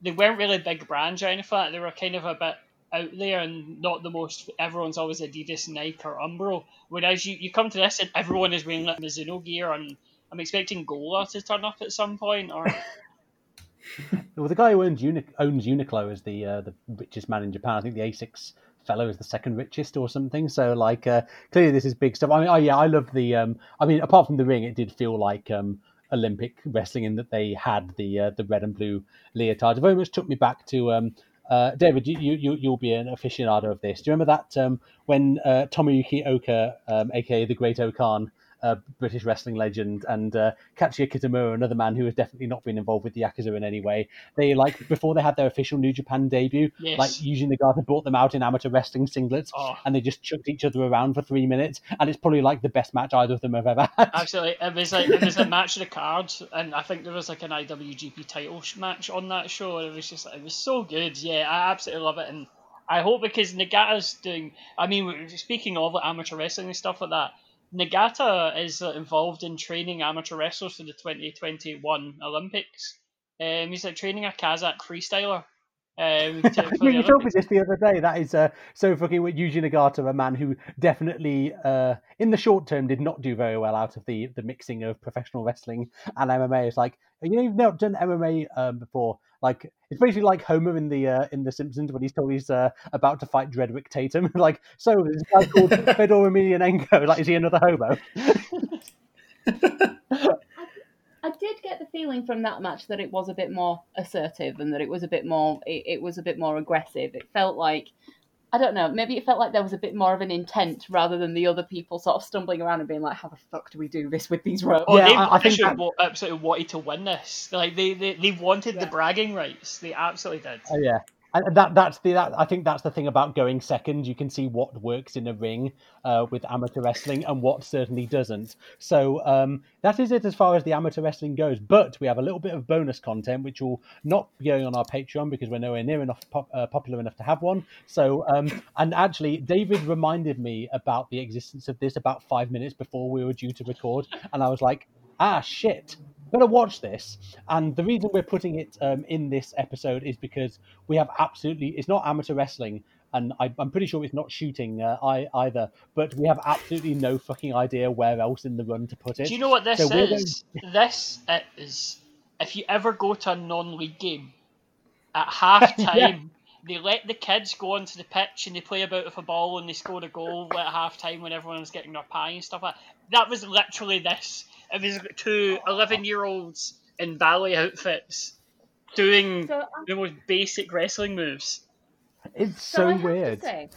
they weren't really big brands or anything. Like that. They were kind of a bit out there and not the most. Everyone's always Adidas, Nike, or Umbro. Whereas you, you come to this and everyone is wearing like Mizuno gear, and I'm expecting Gola to turn up at some point, or [LAUGHS] Well, the guy who owns, Uni- owns Uniqlo is the uh, the richest man in Japan. I think the Asics fellow is the second richest or something. So like uh, clearly this is big stuff. I mean, oh yeah, I love the. Um, I mean, apart from the ring, it did feel like um, Olympic wrestling in that they had the uh, the red and blue leotards. It very much took me back to. Um, uh, David, you, you you- you'll be an aficionado of this. Do you remember that um, when uh, Tomoyuki Oka, um, aka the Great O-Khan, uh, British wrestling legend, and uh, Katsuya Kitamura, another man who has definitely not been involved with the Yakuza in any way. They like before they had their official New Japan debut, Yes. like Yuji Nagata brought them out in amateur wrestling singlets, Oh. and they just chucked each other around for three minutes, and it's probably like the best match either of them have ever had. Absolutely, it was like it was a [LAUGHS] match of the cards, and I think there was like an IWGP title match on that show, and it was just it was so good. Yeah, I absolutely love it, and I hope because Nagata's doing. I mean, speaking of like, amateur wrestling and stuff like that, Nagata is uh, involved in training amateur wrestlers for the 2021 Olympics. Um, he's like training a Kazakh freestyler. Um, to, for yeah, you told me this the other day. That is uh, so fucking with Yuji Nagata, a man who definitely, uh, in the short term, did not do very well out of the the mixing of professional wrestling and MMA. It's like you know you've not done MMA um, before. Like it's basically like Homer in the uh, in the Simpsons when he's told he's uh, about to fight Dredrick Tatum. [LAUGHS] like so, this guy called [LAUGHS] Fedor Emelianenko. Like is he another homo? [LAUGHS] I did get the feeling from that match that it was a bit more assertive and that it was a bit more it, it was a bit more aggressive. It felt like I don't know, maybe it felt like there was a bit more of an intent rather than the other people sort of stumbling around and being like, "How the fuck do we do this with these ropes?" Oh, Yeah, they I- I think actually that- absolutely wanted to win this. Like they, they, they wanted the bragging rights. They absolutely did. Oh yeah, and that that's the that I think that's the thing about going second. You can see what works in a ring uh, with amateur wrestling and what certainly doesn't. So um, that is it as far as the amateur wrestling goes. But we have a little bit of bonus content which will not be going on our Patreon because we're nowhere near enough uh, popular enough to have one. So um, and actually, David reminded me about the existence of this about five minutes before we were due to record, and I was like, ah shit. Better watch this, and the reason we're putting it um, in this episode is because we have absolutely it's not amateur wrestling and I, i'm pretty sure it's not shooting uh, I, either but we have absolutely no fucking idea where else in the run to put it Do you know what this So we're going- is? This is if you ever go to a non-league game at [LAUGHS] half time. They let the kids go onto the pitch and they play about with a ball and they score a goal at half time when everyone's getting their pie and stuff like that. That was literally this. It was two 11 year olds in ballet outfits doing So, I- the most basic wrestling moves. It's so so, I have to weird. say,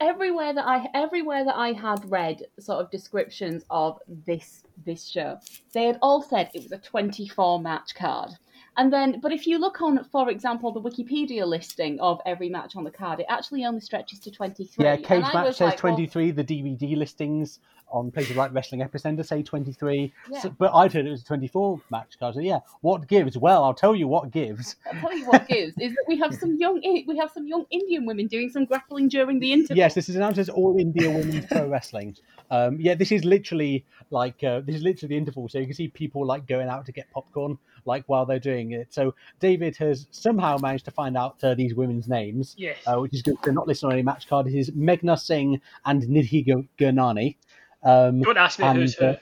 everywhere that I everywhere that I had read sort of descriptions of this this show, they had all said it was a 24 match card. And then, but if you look on, for example, the Wikipedia listing of every match on the card, it actually only stretches to 23. Yeah, Cage Match says like, well, 23. The DVD listings on places like Wrestling Epicenter say 23. Yeah. So, but I'd heard it was a 24 match card. So yeah, what gives? Well, I'll tell you what gives. I'll tell you what gives is that we have some young we have some young Indian women doing some grappling during the interval. Yes, this is announced as All India Women's Pro [LAUGHS] Wrestling. Um, yeah, this is literally like uh, this is literally the interval, so you can see people like going out to get popcorn like while they're doing it. So David has somehow managed to find out uh, these women's names, Yes. uh, which is good. They're not listed on any match card. It is Meghna Singh and Nidhi Gu- Gurnani. Um, Don't ask me and, who's who. uh,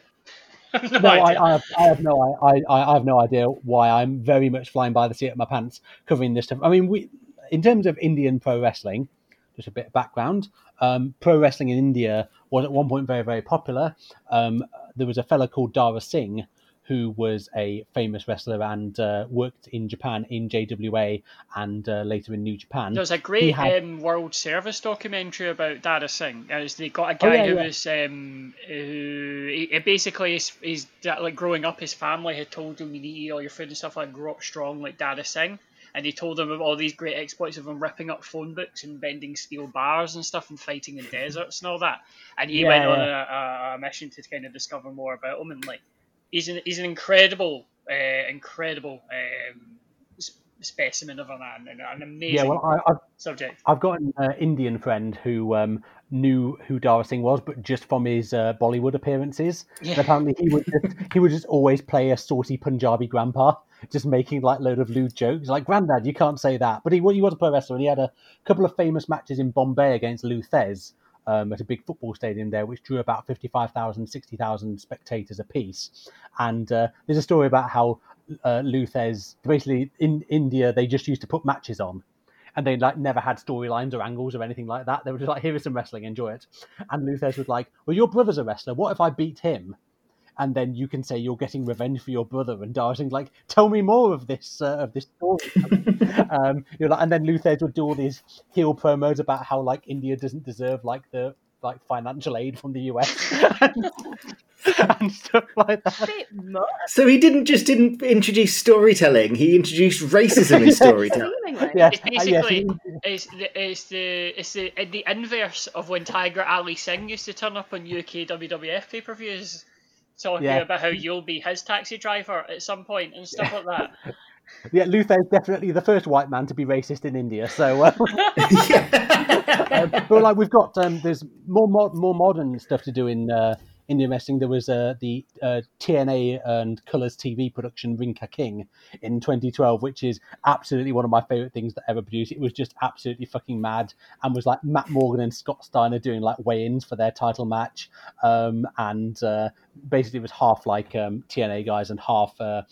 [LAUGHS] no, no, I. I, have, I have no, I, I, I have no idea why I'm very much flying by the seat of my pants covering this stuff. I mean, we, in terms of Indian pro wrestling, just a bit of background. Um, pro wrestling in India was at one point very, very popular. Um, there was a fellow called Dara Singh who was a famous wrestler and uh, worked in Japan in JWA and uh, later in New Japan. There's a great had- um, World Service documentary about Dara Singh. As they got a Oh, guy yeah, who yeah. was um, who he, he basically is, is like growing up. His family had told him you need to eat all your food and stuff like grow up strong like Dara Singh. And he told him of all these great exploits of him ripping up phone books and bending steel bars and stuff and fighting in [LAUGHS] deserts and all that. And he Yeah, went on a, a, a mission to kind of discover more about him. And like, he's an he's an incredible, uh, incredible um, specimen of a man and an amazing yeah, well, I, I've subject. I've got an uh, Indian friend who um, knew who Dara Singh was, but just from his uh, Bollywood appearances. Yeah. apparently, he would just, [LAUGHS] he would just always play a saucy Punjabi grandpa, just making like load of lewd jokes, like "Grandad, you can't say that." But he, he was a pro wrestler, and he had a couple of famous matches in Bombay against Lou Thesz. Um, at a big football stadium there, which drew about 55,000, 60,000 spectators apiece. And uh, there's a story about how uh, Lou Thesz, basically in India, they just used to put matches on and they like never had storylines or angles or anything like that. They were just like, here is some wrestling, enjoy it. And Lou Thesz was like, well, your brother's a wrestler. What if I beat him? And then you can say you're getting revenge for your brother. And Darcy's like, tell me more of this uh, of this story. [LAUGHS] um, you're like, and then Lou Thesz would do all these heel promos about how like India doesn't deserve like the like financial aid from the US [LAUGHS] [LAUGHS] and stuff like that. So he didn't just didn't introduce storytelling; he introduced racism in storytelling. Yeah, It's uh, yes, basically it's the it's the it's the the inverse of when Tiger Ali Singh used to turn up on UK WWF pay per views, talking Yeah. about how you'll be his taxi driver at some point and stuff like that. [LAUGHS] yeah, Luther is definitely the first white man to be racist in India. So, uh, [LAUGHS] um, [LAUGHS] but like we've got, um, there's more mod- more modern stuff to do in uh, Indian wrestling. There was uh, the uh, TNA and Colors TV production Ring Ka King in 2012, which is absolutely one of my favorite things that ever produced. It was just absolutely fucking mad, and was like Matt Morgan and Scott Steiner doing like weigh-ins for their title match, um, and uh, basically it was half like um, TNA guys and half. Uh,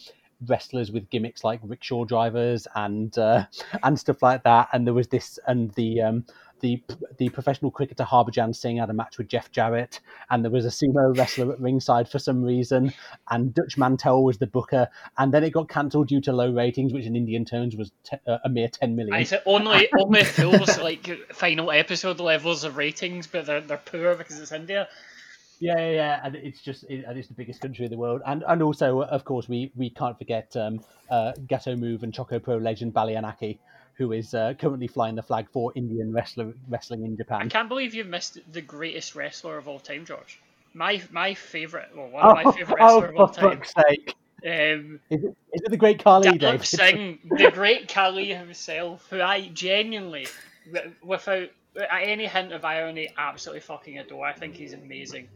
wrestlers with gimmicks like rickshaw drivers and uh, and stuff like that. And there was this and the um, the the professional cricketer Harbhajan Singh had a match with Jeff Jarrett, and there was a sumo wrestler at ringside for some reason, and Dutch Mantell was the booker, and then it got cancelled due to low ratings, which in Indian terms was te- uh, a mere ten million. I said only [LAUGHS] only fools like final episode levels of ratings, but they're they're poor because it's India. Yeah, yeah, yeah, and it's just it, and it's the biggest country in the world, and and also of course we we can't forget um, uh, Gatoh Move and Choco Pro legend Baliyan Akki, who is uh, currently flying the flag for Indian wrestler wrestling in Japan. I can't believe you missed the greatest wrestler of all time, George. My my favorite, well, one of my favorite oh, wrestler of all for time. fuck's sake! Um, Is it, is it the Great Khali, Dalip David? Singh, the great Khali himself, who I genuinely, without any hint of irony, absolutely fucking adore. I think he's amazing.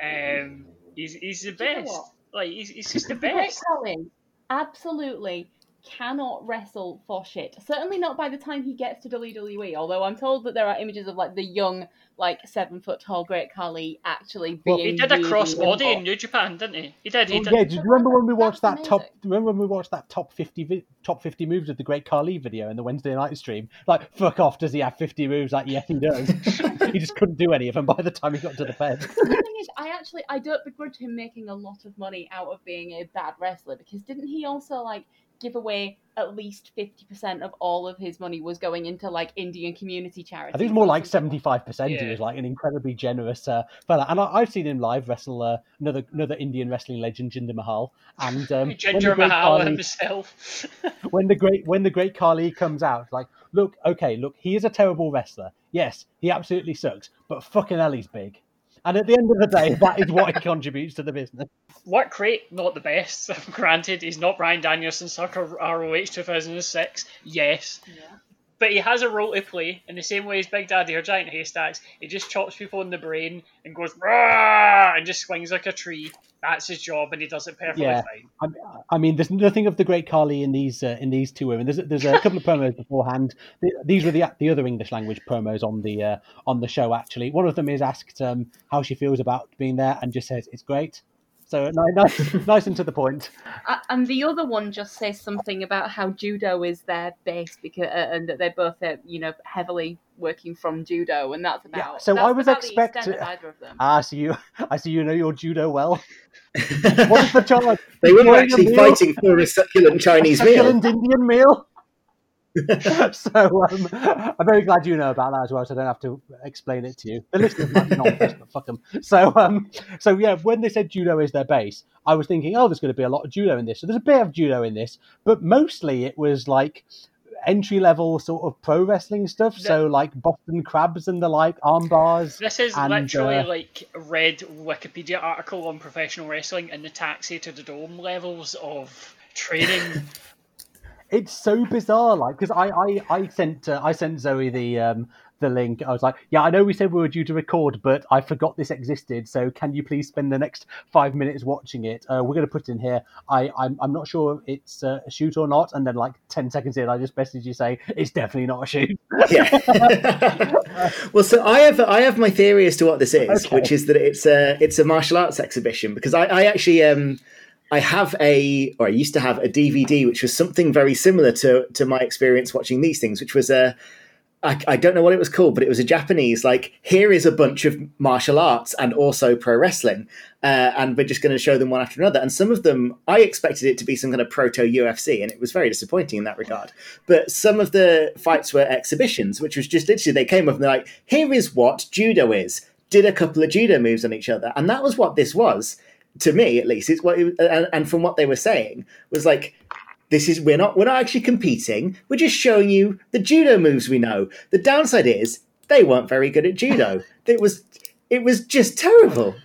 Um, he's he's the Do you know best. Like he's, he's just the best. Khali absolutely cannot wrestle for shit. Certainly not by the time he gets to WWE. Although I'm told that there are images of like the young, like seven foot tall Great Khali actually being. Well, He did a really crossbody nimble. in New Japan, didn't he? He did. He Oh, did. yeah, do you remember when we watched That's that top? amazing. Remember when we watched that top fifty vi- top fifty moves of the Great Khali video in the Wednesday night stream? Like, fuck off! Does he have fifty moves? Like, yes, he does. [LAUGHS] he just couldn't do any of them by the time he got to the Fed. the thing is, I actually I don't begrudge him making a lot of money out of being a bad wrestler because didn't he also like give away at least 50% of all of his money was going into like Indian community charities. I think it's more like seventy-five percent. He Yeah. was like an incredibly generous uh, fella, and I, I've seen him live wrestle uh, another another Indian wrestling legend, Jinder Mahal, and um, [LAUGHS] when the Ginger great Mahal Khali- himself. [LAUGHS] when the great when the great Khali comes out, like, look, okay, look, he is a terrible wrestler. Yes, he absolutely sucks, but fucking hell, he's big. And at the end of the day, that is what he [LAUGHS] contributes to the business. Work rate, not the best. [LAUGHS] Granted, he's not Bryan Danielson circa ROH 2006. Yes. But he has a role to play in the same way as Big Daddy or Giant Haystacks. He just chops people in the brain and goes "Rah!" and just swings like a tree. That's his job, and he does it perfectly Yeah. fine. I, I mean, there's nothing of the great Khali in these uh, in these two women. There's there's a couple of promos beforehand. These were the the other English language promos on the uh, on the show. Actually, one of them is asked um, how she feels about being there, and just says it's great. So nice, [LAUGHS] nice and to the point. Uh, and the other one just says something about how judo is their base because uh, and that they're both uh, you know heavily working from judo and that's about so that's I was about the extent expect- of either of them. Ah, so you, I see you know your judo well. What is the [LAUGHS] charge? They were Enjoying actually fighting for a succulent Chinese meal. Succulent Indian meal. [LAUGHS] so um, I'm very glad you know about that as well, so I don't have to explain it to you. The listeners might not but fuck them. So, um, so yeah, when they said judo is their base, I was thinking, oh, there's going to be a lot of judo in this. So there's a bit of judo in this, but mostly it was like entry level sort of pro wrestling stuff. So like Boston crabs and the like, arm bars. This is And, literally uh, like a read Wikipedia article on professional wrestling and the taxi to the dome levels of training. [LAUGHS] it's so bizarre like because I, I i sent uh, i sent zoe the um the link i was like yeah i know we said we were due to record but i forgot this existed so can you please spend the next five minutes watching it uh, we're going to put it in here i i'm, I'm not sure it's uh, a shoot or not and then like 10 seconds in i just message you say it's definitely not a shoot yeah. [LAUGHS] well, so I have I have my theory as to what this is, Okay. which is that it's a it's a martial arts exhibition because I, I actually um I have a or I used to have a DVD which was something very similar to to my experience watching these things, which was a I, I don't know what it was called, but it was a Japanese like here is a bunch of martial arts and also pro wrestling, uh, and we're just going to show them one after another. And some of them, I expected it to be some kind of proto UFC, and it was very disappointing in that regard. But some of the fights were exhibitions, which was just literally they came up and they're like, here is what judo is. Did a couple of judo moves on each other, and that was what this was to me, at least. It's what, it, and, and from what they were saying was like this is we're not we're not actually competing. We're just showing you the judo moves we know. The downside is they weren't very good at judo. [LAUGHS] It was it was just terrible.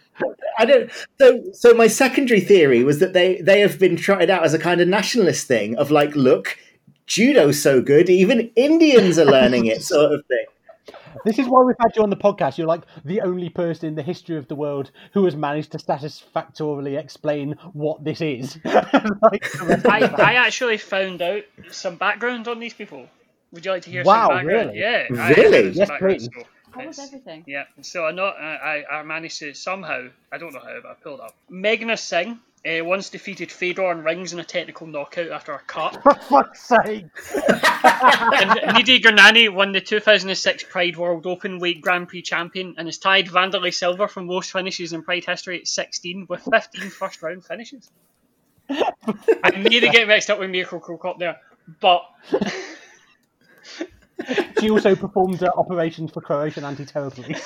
I don't. So so my secondary theory was that they they have been tried out as a kind of nationalist thing of like, look, judo's so good, even Indians are learning it, [LAUGHS] sort of thing. This is why we've had you on the podcast you're like the only person in the history of the world who has managed to satisfactorily explain what this is [LAUGHS] Like, the rest of I, I actually found out some background on these people. Would you like to hear Wow, some background? really? Yeah. I- I Really? found some Yes, please. so What was everything? Yeah, so I know I, I I managed to somehow I don't know how but I pulled it up. Meghna Singh uh, once defeated Fedor in rings in a technical knockout after a cut. [LAUGHS] For fuck's sake! [LAUGHS] and Nidhi Gurnani won the 2006 Pride World Open Weight Grand Prix champion and has tied Wanderlei Silva for most finishes in Pride history at 16 with 15 first round finishes. I need to get mixed up with Mirko Cro Cop there, but She also performed uh, operations for Croatian anti-terror police.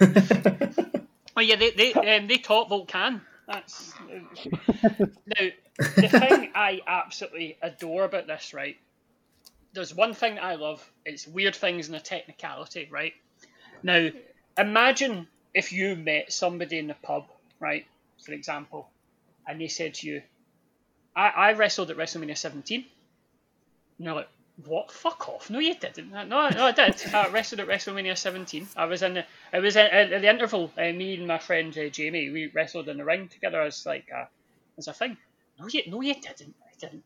[LAUGHS] Oh yeah, they they um, they taught Volcan. That's [LAUGHS] now the thing I absolutely adore about this, right? There's one thing that I love. It's weird things and a technicality, right? Now, imagine if you met somebody in the pub, right? For example, and they said to you, "I, I wrestled at WrestleMania 17." And you're like, "What? Fuck off! No, you didn't. No, no, I did. I wrestled at WrestleMania 17. I was in the, I was in, at the interval. Uh, me and my friend uh, Jamie, we wrestled in the ring together as like a, as a thing. No, you, no, you didn't. I didn't.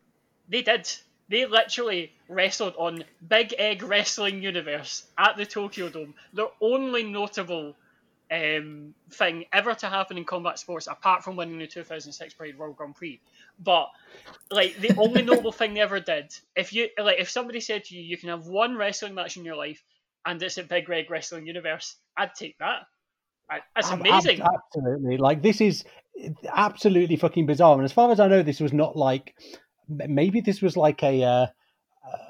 They did. They literally wrestled on Big Egg Wrestling Universe at the Tokyo Dome. Their only notable um, thing ever to happen in combat sports, apart from winning the 2006 Pride World Grand Prix. But like the only notable thing they ever did, if you like, if somebody said to you, you can have one wrestling match in your life, and it's at Big Egg Wrestling Universe, I'd take that. That's amazing. absolutely. Like this is absolutely fucking bizarre. And as far as I know, this was not like maybe this was like a, uh,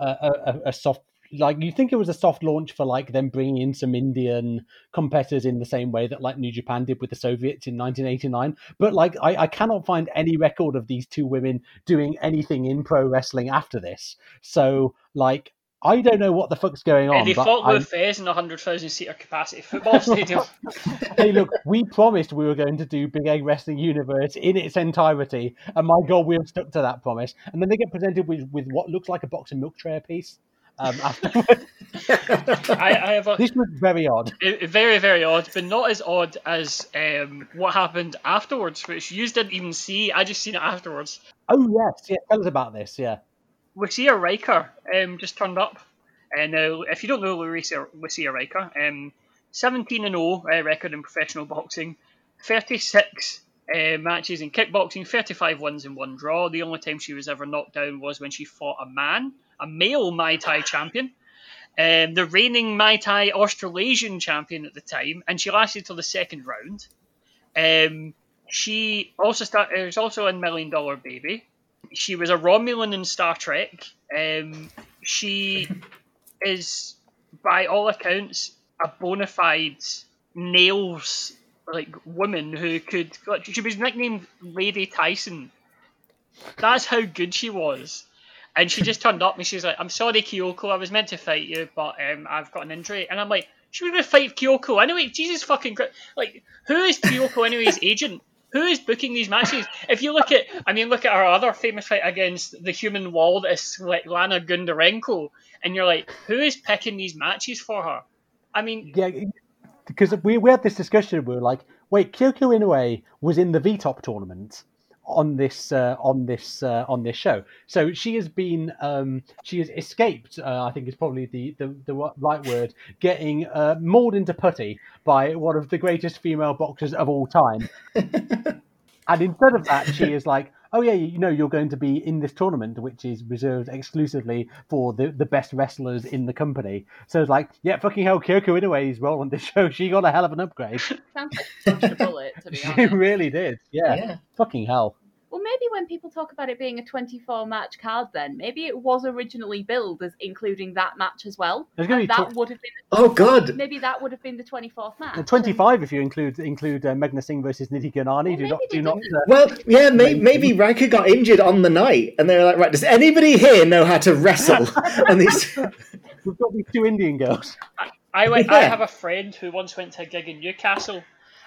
a, a a soft like you think it was a soft launch for like them bringing in some Indian competitors in the same way that like New Japan did with the Soviets in 1989. But like I, I cannot find any record of these two women doing anything in pro wrestling after this. So like I don't know what the fuck's going on. And they fought with Fez in a 100,000 seater capacity football [LAUGHS] stadium. hey, look, we promised we were going to do Big Egg Wrestling Universe in its entirety, and my God, we have stuck to that promise. And then they get presented with, with what looks like a box of milk tray piece. Um. [LAUGHS] I, I have a, this was very odd. it- very, very odd, but not as odd as um, what happened afterwards, which you didn't even see. I just seen it afterwards. Oh yes, yeah. Tell us about this. Yeah. Lucia Rijker um, just turned up. And uh, if you don't know Lucia, Lucia Rijker, um, 17 and 0 uh, record in professional boxing, 36 uh, matches in kickboxing, 35 wins and one draw. The only time she was ever knocked down was when she fought a man, a male Muay Thai champion. Um, the reigning Muay Thai Australasian champion at the time, and she lasted till the second round. Um, she also started. Was also in Million Dollar Baby. She was a Romulan in Star Trek. Um, she is, by all accounts, a bona fide nails like woman who could. She was nicknamed Lady Tyson. That's how good she was. And she just turned up and she's like, "I'm sorry, Kyoko. I was meant to fight you, but um, I've got an injury." And I'm like, "She was going to fight Kyoko anyway." Jesus fucking Christ! Like, who is Kyoko anyways? [LAUGHS] Agent? Who is booking these matches? If you look at, I mean, look at our other famous fight against the human wall that is like Lana Gundarenko, and you're like, who is picking these matches for her? I mean, Yeah, because we, we had this discussion. We were like, wait, Kyoko Inoue was in the VTOP tournament on this uh, on this uh, on this show. So she has been um, she has escaped. Uh, I think is probably the, the the right word. Getting uh, mauled into putty by one of the greatest female boxers of all time. [LAUGHS] and instead of that, she is like. Oh yeah, you know you're going to be in this tournament, which is reserved exclusively for the, the best wrestlers in the company. So it's like, yeah, fucking hell, Kyoko Inoue's role on this [LAUGHS] show. She got a hell of an upgrade. Sounds like a bullet, to be [LAUGHS] she really did. Yeah. Yeah. Fucking hell. Well, maybe when people talk about it being a 24 match card, then maybe it was originally billed as including that match as well. And be that tw- would have been Oh God! maybe that would have been the 24th match. And 25 if you include include uh, Meghna Singh versus Nidhi Gurnani. Well, do not do not. Uh, Well, yeah, may, maybe Rijker got injured on the night, and they were like, "Right, does anybody here know how to wrestle?" [LAUGHS] and these, we've got these two Indian girls. I went. I Yeah. have a friend who once went to a gig in Newcastle,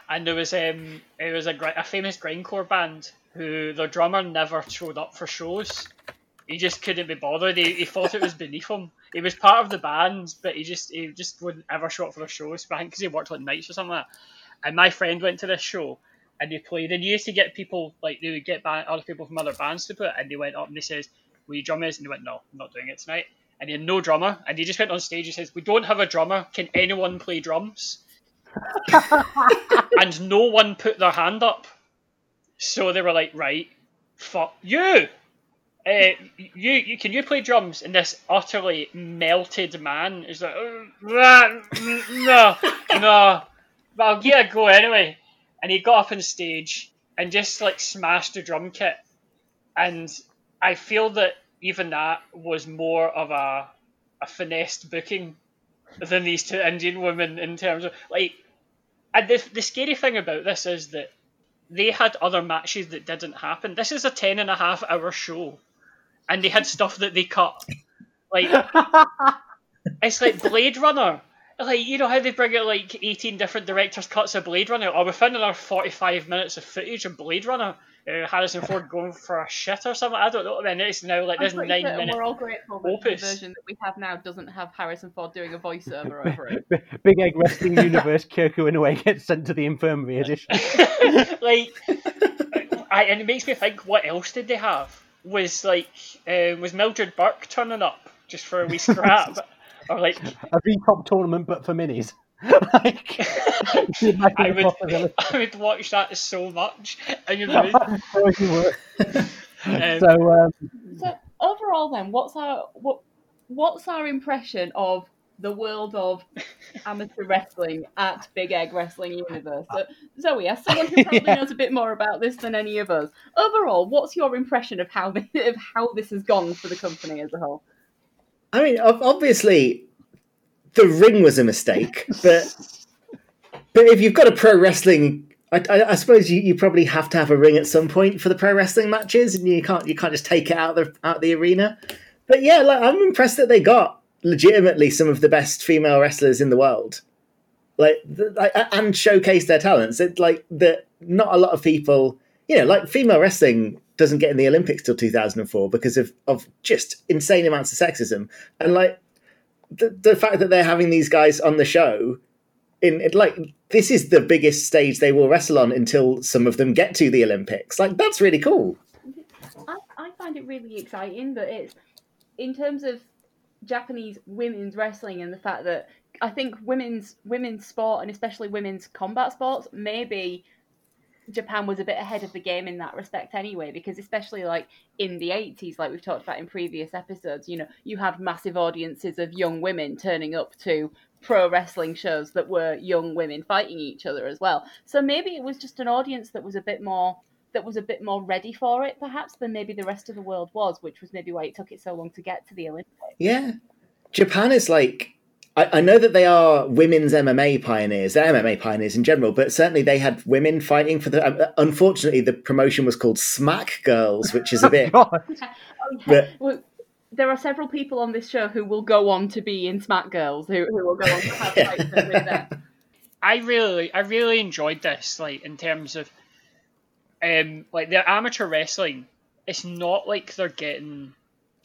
and there was um, it was a, gr- a famous grindcore band who their drummer never showed up for shows. He just couldn't be bothered. He, he thought it was beneath him. He was part of the band, but he just he just wouldn't ever show up for the shows. I think because he worked like nights or something. Like that. And my friend went to this show, and they played. And you used to get people like they would get band, other people from other bands to put. And they went up and they says, "Will you drum us?" And they went, "No, I'm not doing it tonight." And he had no drummer, and he just went on stage and says, "We don't have a drummer. Can anyone play drums?" [LAUGHS] and no one put their hand up. So they were like, "Right, fuck you." Uh, you, you can you play drums? And this utterly melted man is like, "Uh, no, no, but I'll give a go anyway. And he got up on stage and just like smashed the drum kit. And I feel that even that was more of a a finessed booking than these two Indian women in terms of like. And the the scary thing about this is that they had other matches that didn't happen. This is a ten and a half hour show, and they had stuff that they cut. Like [LAUGHS] it's like Blade Runner. Like you know how they bring out like eighteen different directors' cuts of Blade Runner, oh, or within another forty-five minutes of footage of Blade Runner, uh, Harrison Ford going for a shit or something. I don't know. And it's now like I'm this nine certain minute. We're all grateful that opus. the version that we have now doesn't have Harrison Ford doing a voiceover [LAUGHS] over it. Big Egg Wrestling Universe Kirku in a way gets sent to the infirmary [LAUGHS] edition. like, I, and it makes me think, what else did they have? Was like, uh, was Mildred Burke turning up just for a wee scrap, [LAUGHS] or like, A V-top tournament, but for minis. [LAUGHS] like, I would. [LAUGHS] I would watch that so much. And [LAUGHS] you know, So you were. um, So, um, So overall, then, what's our what what's our impression of the world of amateur wrestling at Big Egg Wrestling Universe. So, Zoe, as someone who probably knows a bit more about this than any of us, overall, what's your impression of how this, of how this has gone for the company as a whole? I mean, obviously, the ring was a mistake, but but if you've got a pro wrestling, I, I, I suppose you, you probably have to have a ring at some point for the pro wrestling matches, and you can't you can't just take it out of the out of the arena. But yeah, like, I'm impressed that they got legitimately some of the best female wrestlers in the world, like, like and showcase their talents. It like that. Not a lot of people, you know, like female wrestling doesn't get in the Olympics till 2004 because of of just insane amounts of sexism, and like the the fact that they're having these guys on the show in it, like this is the biggest stage they will wrestle on until some of them get to the Olympics. Like that's really cool. I, I find it really exciting that it's in terms of Japanese women's wrestling and the fact that I think women's women's sport and especially women's combat sports maybe Japan was a bit ahead of the game in that respect anyway, because especially like in the 80s, like we've talked about in previous episodes, you know, you had massive audiences of young women turning up to pro wrestling shows that were young women fighting each other as well. So maybe it was just an audience that was a bit more that was a bit more ready for it perhaps than maybe the rest of the world was, which was maybe why it took it so long to get to the Olympics. Yeah. Japan is like I, I know that they are women's MMA pioneers. They're MMA pioneers in general, but certainly they had women fighting for the. Uh, unfortunately, the promotion was called Smack Girls, which is a bit. oh, [LAUGHS] yeah. but, well, there are several people on this show who will go on to be in Smack Girls, who, who will go on to have fights with them. [LAUGHS] I really, I really enjoyed this. Like in terms of, um, like the amateur wrestling, it's not like they're getting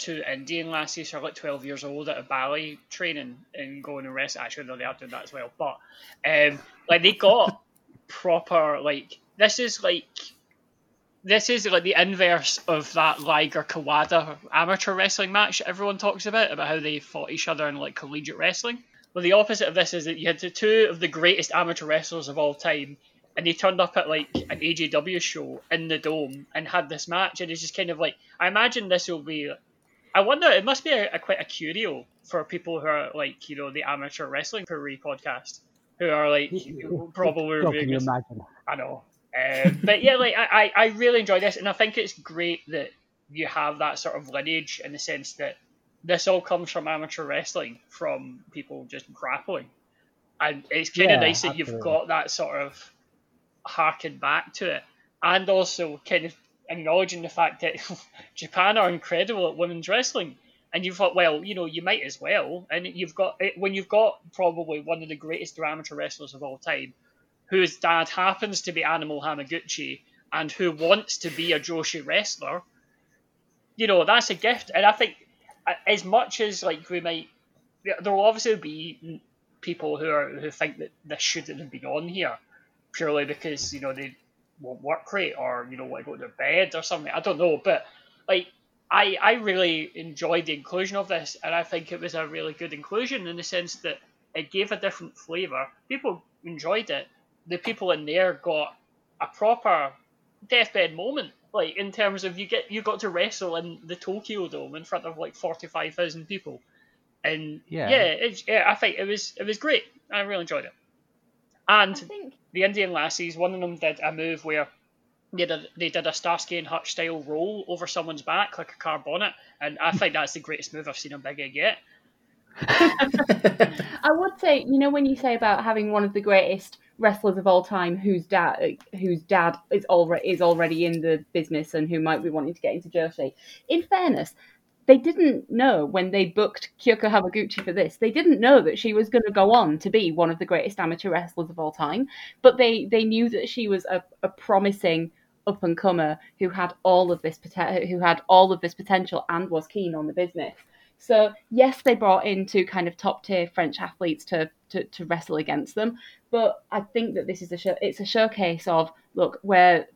two Indian lassies who are like 12 years old at a ballet training and going to rest. Actually, no, they are doing that as well. But um, like they got [LAUGHS] proper like this is like this is like the inverse of that Liger Kawada amateur wrestling match everyone talks about about how they fought each other in like collegiate wrestling. Well, the opposite of this is that you had the two of the greatest amateur wrestlers of all time, and they turned up at like an AJW show in the dome and had this match, and it's just kind of like I imagine this will be I wonder. It must be a, a, quite a curio for people who are like you know the amateur wrestling Peru podcast, who are like [LAUGHS] probably reviewing this. Imagine? I know, uh, but yeah, like I, I really enjoy this, and I think it's great that you have that sort of lineage in the sense that this all comes from amateur wrestling, from people just grappling, and it's kind of yeah, nice that absolutely. you've got that sort of harken back to it, and also kind of acknowledging the fact that [LAUGHS] Japan are incredible at women's wrestling. And you thought, well, you know, you might as well. And you've got when you've got probably one of the greatest amateur wrestlers of all time, whose dad happens to be Animal Hamaguchi and who wants to be a Joshi wrestler. You know, that's a gift. And I think uh, as much as like we might, there will obviously be people who are who think that this shouldn't have been on here purely because you know they work great or you know want to go to bed or something. I don't know, but like I I really enjoyed the inclusion of this, and I think it was a really good inclusion in the sense that it gave a different flavor. People enjoyed it. The people in there got a proper deathbed moment. Like in terms of you get you got to wrestle in the Tokyo Dome in front of like forty five thousand people, and yeah, yeah, yeah, I think it was it was great. I really enjoyed it. And think... the Indian lassies, one of them did a move where they did, they did a Starsky and Hutch style roll over someone's back like a car bonnet, and I think that's the greatest move I've seen on Big Egg yet. I would say, you know, when you say about having one of the greatest wrestlers of all time, whose dad whose dad is already is already in the business and who might be wanting to get into Joshi. In fairness, they didn't know when they booked Kyoko Hamaguchi for this. They didn't know that she was going to go on to be one of the greatest amateur wrestlers of all time. But they they knew that she was a, a promising up and comer who had all of this who had all of this potential and was keen on the business. So yes, they brought in two kind of top tier French athletes to, to, to wrestle against them, but I think that this is a show. It's a showcase of look where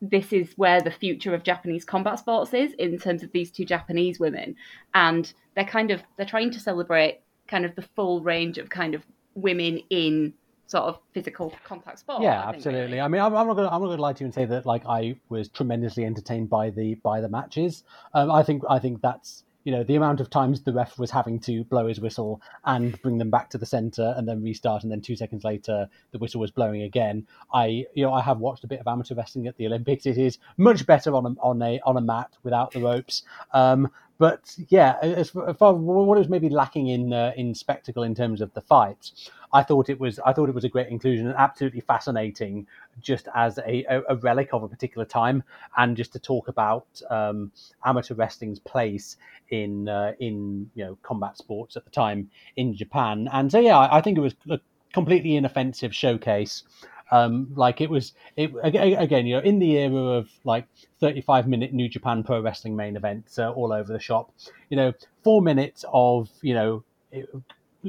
this is where the future of Japanese combat sports is in terms of these two Japanese women, and they're kind of they're trying to celebrate kind of the full range of kind of women in sort of physical contact sport. Yeah, I absolutely. Really. I mean, I'm, I'm, not gonna I'm not gonna lie to you and say that like I was tremendously entertained by the by the matches. Um, I think I think that's you know the amount of times the ref was having to blow his whistle and bring them back to the center and then restart and then two seconds later the whistle was blowing again. I you know i have watched a bit of amateur wrestling at the olympics. It is much better on a on a on a mat without the ropes. Um, but yeah, as far what was maybe lacking in uh, in spectacle in terms of the fights, I thought it was I thought it was a great inclusion and absolutely fascinating, just as a, a, relic of a particular time, and just to talk about um, amateur wrestling's place in uh, in you know combat sports at the time in Japan. And so yeah, I, I think it was a completely inoffensive showcase um, like it was, it again, you know, in the era of like 35 minute New Japan Pro Wrestling main events uh, all over the shop, you know, four minutes of, you know,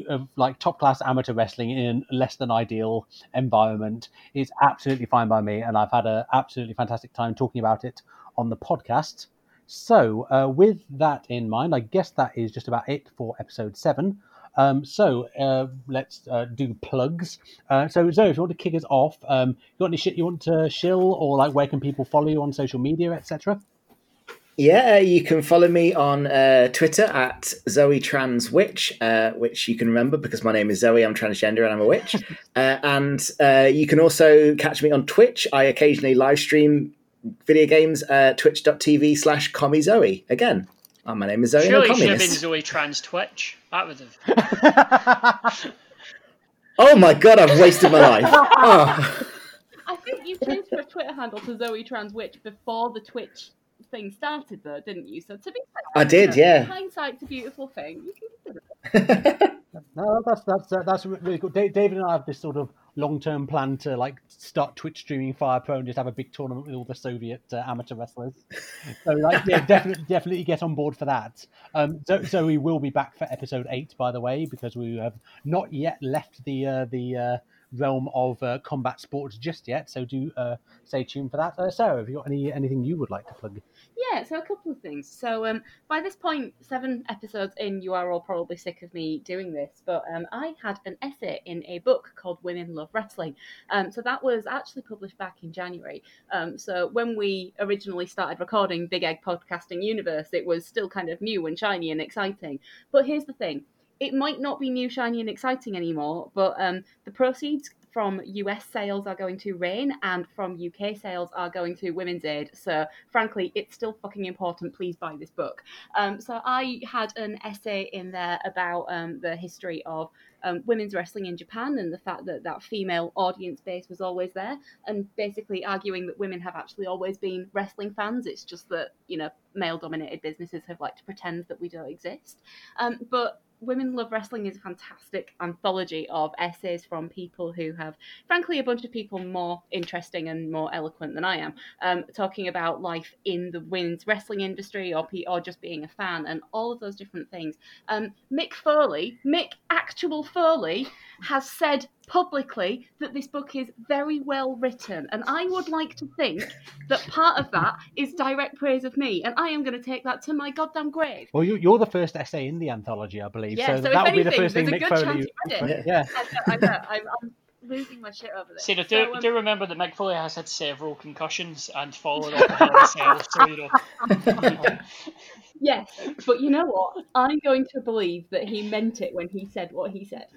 of like top class amateur wrestling in less than ideal environment is absolutely fine by me, and I've had an absolutely fantastic time talking about it on the podcast. So, uh, with that in mind, I guess that is just about it for episode seven. Um, so uh, let's uh, do plugs. Uh, so Zoe, if you want to kick us off, um, you got any shit you want to shill, or like where can people follow you on social media, etc. Yeah, you can follow me on uh, Twitter at Zoe Trans Witch, uh, which you can remember because my name is Zoe. I'm transgender and I'm a witch. [LAUGHS] uh, and uh, you can also catch me on Twitch. I occasionally live stream video games. Uh, Twitch.tv slash Commie Zoe. Again, Oh, my name is Zoe. Surely no should have been Zoe Trans Twitch. That would have. [LAUGHS] oh my god! I've wasted my life. Oh. [LAUGHS] I think you changed your Twitter handle to Zoe Trans Witch before the Twitch thing started, though, didn't you? So to be fair, I did, yeah. Hindsight's a beautiful thing. [LAUGHS] no, that's that's that's really good. David and I have this sort of long-term plan to like start Twitch streaming Fire Pro and just have a big tournament with all the Soviet uh, amateur wrestlers. So like, yeah, [LAUGHS] definitely, definitely get on board for that. Um, so, so we will be back for episode eight, by the way, because we have not yet left the uh, the uh, realm of uh, combat sports just yet. So do uh, stay tuned for that. Uh, Sarah, have you got any anything you would like to plug? Yeah, so a couple of things. So um, by this point, seven episodes in, you are all probably sick of me doing this, but um, I had an essay in a book called Women Love Wrestling. Um, so that was actually published back in January. Um, so when we originally started recording Big Egg Podcasting Universe, it was still kind of new and shiny and exciting. But here's the thing it might not be new, shiny, and exciting anymore, but um, the proceeds from US sales are going to RAINN and from UK sales are going to Women's Aid. So, frankly, it's still fucking important. Please buy this book. Um, so, I had an essay in there about um, the history of um, women's wrestling in Japan and the fact that that female audience base was always there, and basically arguing that women have actually always been wrestling fans. It's just that, you know, male dominated businesses have liked to pretend that we don't exist. Um, but Women Love Wrestling is a fantastic anthology of essays from people who have, frankly, a bunch of people more interesting and more eloquent than I am, um, talking about life in the women's wrestling industry or, or just being a fan and all of those different things. Um, Mick Foley, Mick actual Foley, has said publicly that this book is very well written. And I would like to think that part of that is direct praise of me. And I am going to take that to my goddamn grave. Well, you, are the first essay in the anthology, I believe. Yeah, so, so that would anything, be the first thing Mick Foley. Yeah. yeah. I know, I know. I'm, losing my shit over this. See, do, so, um, do remember that Mick Foley has had several concussions and fallen off the himself, so you know. [LAUGHS] yes, but you know what? I'm going to believe that he meant it when he said what he said.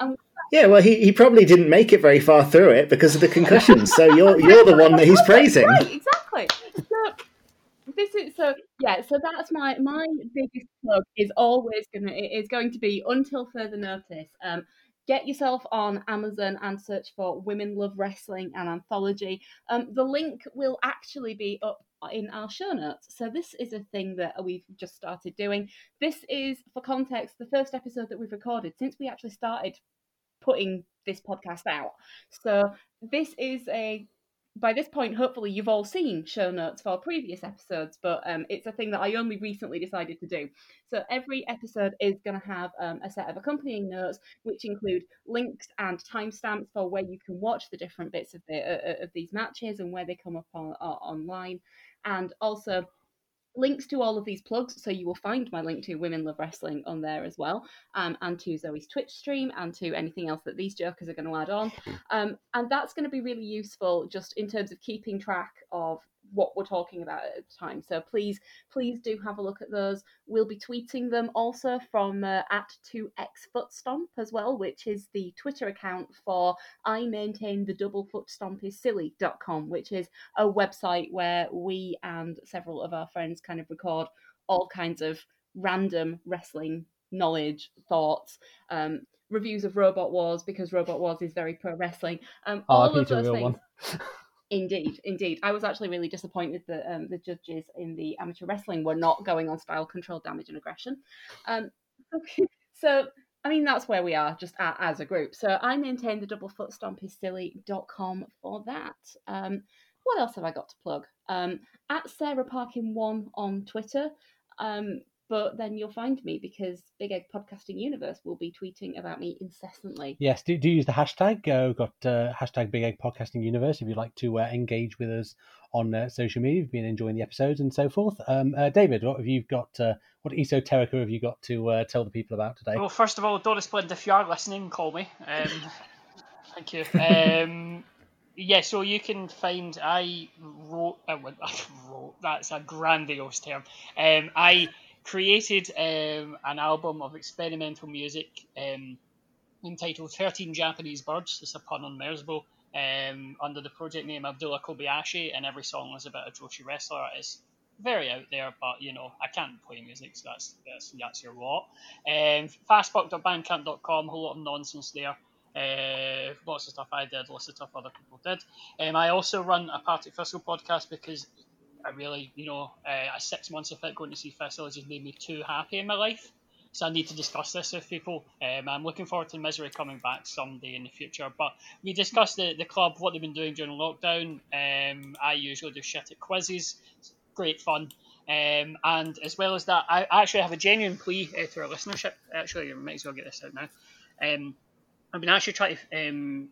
And yeah, well, he, he probably didn't make it very far through it because of the concussions. so you're you're the one that he's [LAUGHS] praising. Right, exactly. So, this is so yeah. So that's my my biggest plug is always gonna it is going to be until further notice. Um, get yourself on Amazon and search for Women Love Wrestling and Anthology. Um, the link will actually be up in our show notes. So this is a thing that we've just started doing. This is, for context, the first episode that we've recorded since we actually started putting this podcast out. So this is a by this point, hopefully, you've all seen show notes for previous episodes, but um, it's a thing that I only recently decided to do. So every episode is going to have um, a set of accompanying notes, which include links and timestamps for where you can watch the different bits of the uh, of these matches and where they come up on, uh, online, and also links to all of these plugs. So you will find my link to Women Love Wrestling on there as well, um, and to Zoe's Twitch stream, and to anything else that these jokers are going to add on. [LAUGHS] Um, and that's going to be really useful just in terms of keeping track of what we're talking about at the time. So please, please do have a look at those. We'll be tweeting them also from uh, at 2x footstomp as well, which is the Twitter account for I maintain the double foot stomp is silly.com, which is a website where we and several of our friends kind of record all kinds of random wrestling knowledge, thoughts, um, reviews of Robot Wars because Robot Wars is very pro wrestling. Um, Oh, all of those things. [LAUGHS] Indeed, indeed. I was actually really disappointed that um, the judges in the amateur wrestling were not going on style control damage and aggression. Um, okay, so, I mean, that's where we are just a, as a group. So I maintain the double foot stomp is silly.com for that. Um, what else have I got to plug? Um, at Sarah Parkin one on Twitter. But then you'll find me because Big Egg Podcasting Universe will be tweeting about me incessantly. Yes, do, do use the hashtag. Uh, we've got uh, hashtag Big Egg Podcasting Universe if you'd like to uh, engage with us on uh, social media. You've been enjoying the episodes and so forth. Um, uh, David, what have you got? Uh, what esoterica have you got to uh, tell the people about today? Well, first of all, Doris Blind, if you are listening, call me. Um, [LAUGHS] thank you. Um, yeah, so you can find. I wrote. [LAUGHS] I wrote. That's a grandiose term. Um, I created um, an album of experimental music um, entitled 13 Japanese Birds. It's a pun on Merzbow. Um, under the project name Abdullah Kobayashi, and every song is about a Joshi wrestler. It's very out there, but you know I can't play music, so that's that's, that's your lot. Um, fastbuck.bandcamp.com, a whole lot of nonsense there. Uh, lots of stuff I did, lots of stuff other people did. Um, I also run a Partick Thistle podcast because I really, you know, uh, six months of it going to see Thistle has just made me too happy in my life. So I need to discuss this with people. Um, I'm looking forward to Misery coming back someday in the future. But we discussed the, the club, what they've been doing during lockdown. Um, I usually do shit at quizzes. It's great fun. Um, and as well as that, I actually have a genuine plea uh, to our listenership. Actually, I might as well get this out now. Um, I've been actually trying to um,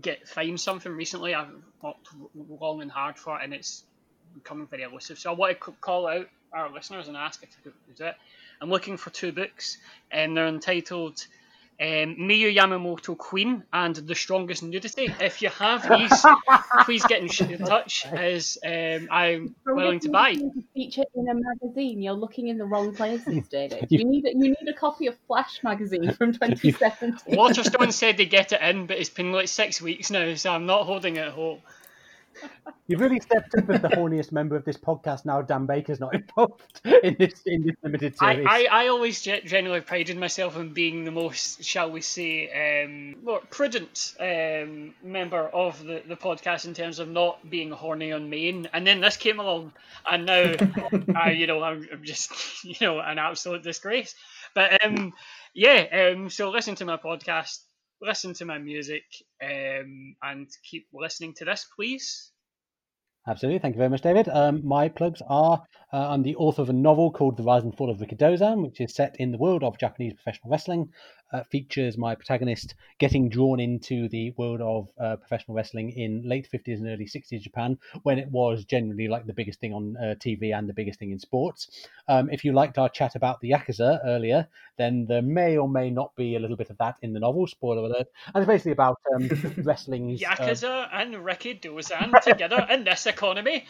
get find something recently. I've worked long and hard for it, and it's becoming very elusive. So I want to call out our listeners and ask if they could do it. I'm looking for two books, and they're entitled um, Miyu Yamamoto Queen and The Strongest Nudity. If you have these, [LAUGHS] please get in, in touch, as um, I'm willing to buy. Feature in a magazine. You're looking in the wrong places, David. [LAUGHS] You need a, you need a copy of Flash magazine from [LAUGHS] 2017. Waterstone said they get it in, but it's been like six weeks now, so I'm not holding it hope. You've really stepped up as the horniest member of this podcast now. Dan Baker's not involved in this in this limited I, series. I, I always ge- genuinely prided myself on being the most, shall we say, um, more prudent um, member of the, the podcast in terms of not being horny on main. And then this came along, and now, [LAUGHS] I, you know, I'm, I'm just, [LAUGHS] you know, an absolute disgrace. But um, yeah, um, so listen to my podcast, listen to my music, um, and keep listening to this, please. Absolutely. Thank you very much, David. Um, my plugs are uh, I'm the author of a novel called The Rise and Fall of Rikidozan, which is set in the world of Japanese professional wrestling. Uh, features my protagonist getting drawn into the world of uh, professional wrestling in late 50s and early 60s Japan, when it was generally like the biggest thing on uh, TV and the biggest thing in sports. Um, if you liked our chat about the Yakuza earlier, then there may or may not be a little bit of that in the novel. Spoiler alert. And it's basically about um, [LAUGHS] wrestling's. uh, Yakuza and Rikidozan together in this economy.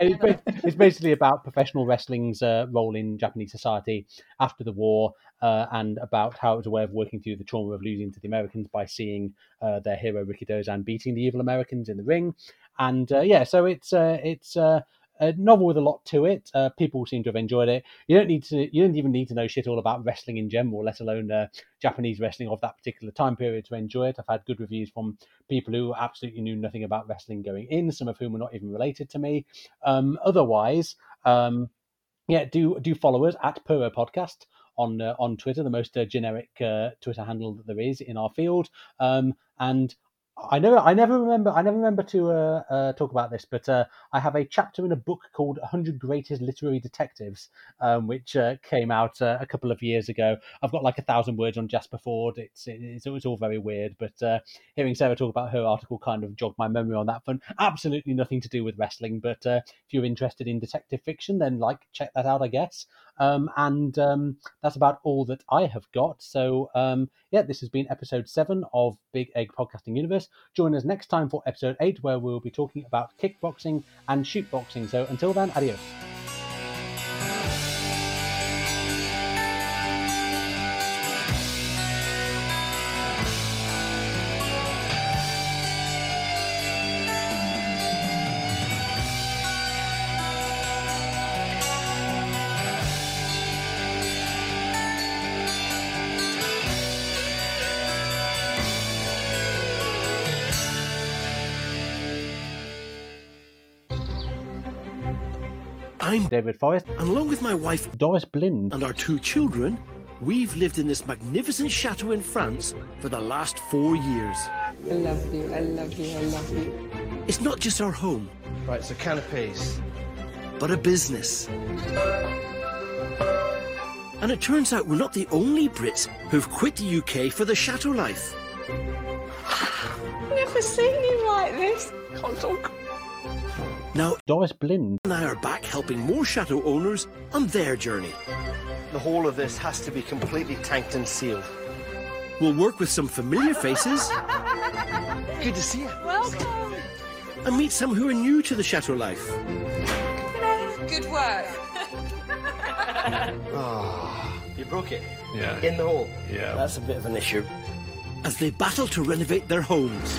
it's, basically about professional wrestling's uh, role in Japanese society after the war uh, and about how it was a way of working through the trauma of losing to the Americans by seeing uh, their hero Rikidozan beating the evil Americans in the ring. And uh, yeah, so it's uh, it's uh, a novel with a lot to it. Uh, people seem to have enjoyed it. You don't need to. You don't even need to know shit all about wrestling in general, let alone uh, Japanese wrestling of that particular time period to enjoy it. I've had good reviews from people who absolutely knew nothing about wrestling going in. Some of whom were not even related to me. Um, otherwise, um, yeah, do do follow us at Puro Podcast on uh, on Twitter, the most uh, generic uh, Twitter handle that there is in our field. Um, and I know I never remember I never remember to uh, uh, talk about this, but uh, I have a chapter in a book called "100 Greatest Literary Detectives," um, which uh, came out uh, a couple of years ago. I've got like a thousand words on Jasper Fforde. It's it's, it's all very weird, but uh, hearing Sarah talk about her article kind of jogged my memory on that front. Absolutely nothing to do with wrestling, but if you're interested in detective fiction, then like check that out, I guess. Um, and um, that's about all that I have got. So, um, yeah, this has been episode seven of Big Egg Podcasting Universe. Join us next time for episode eight, where we'll be talking about kickboxing and shootboxing. So, until then, adios. David Forrest, and along with my wife Doris Blind. and our two children, we've lived in this magnificent chateau in France for the last four years. I love you, I love you, I love you. It's not just our home, Right, so canapes. but a business. And it turns out we're not the only Brits who've quit the UK for the chateau life. Never seen you like this. Can't talk. Now, Doris Blind. and I are back helping more chateau owners on their journey. The whole of this has to be completely tanked and sealed. We'll work with some familiar faces [LAUGHS] Good to see you. Welcome. and meet some who are new to the chateau life. Good work. [LAUGHS] Ah, you broke it. Yeah. In the hole. Yeah. That's a bit of an issue. as they battle to renovate their homes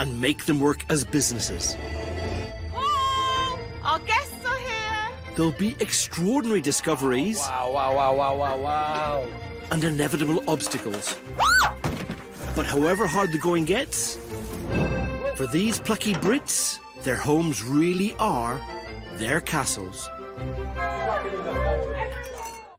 and make them work as businesses. Our guests are here. There'll be extraordinary discoveries Wow, wow, wow, wow, wow, wow. and inevitable obstacles. But however hard the going gets, for these plucky Brits, their homes really are their castles.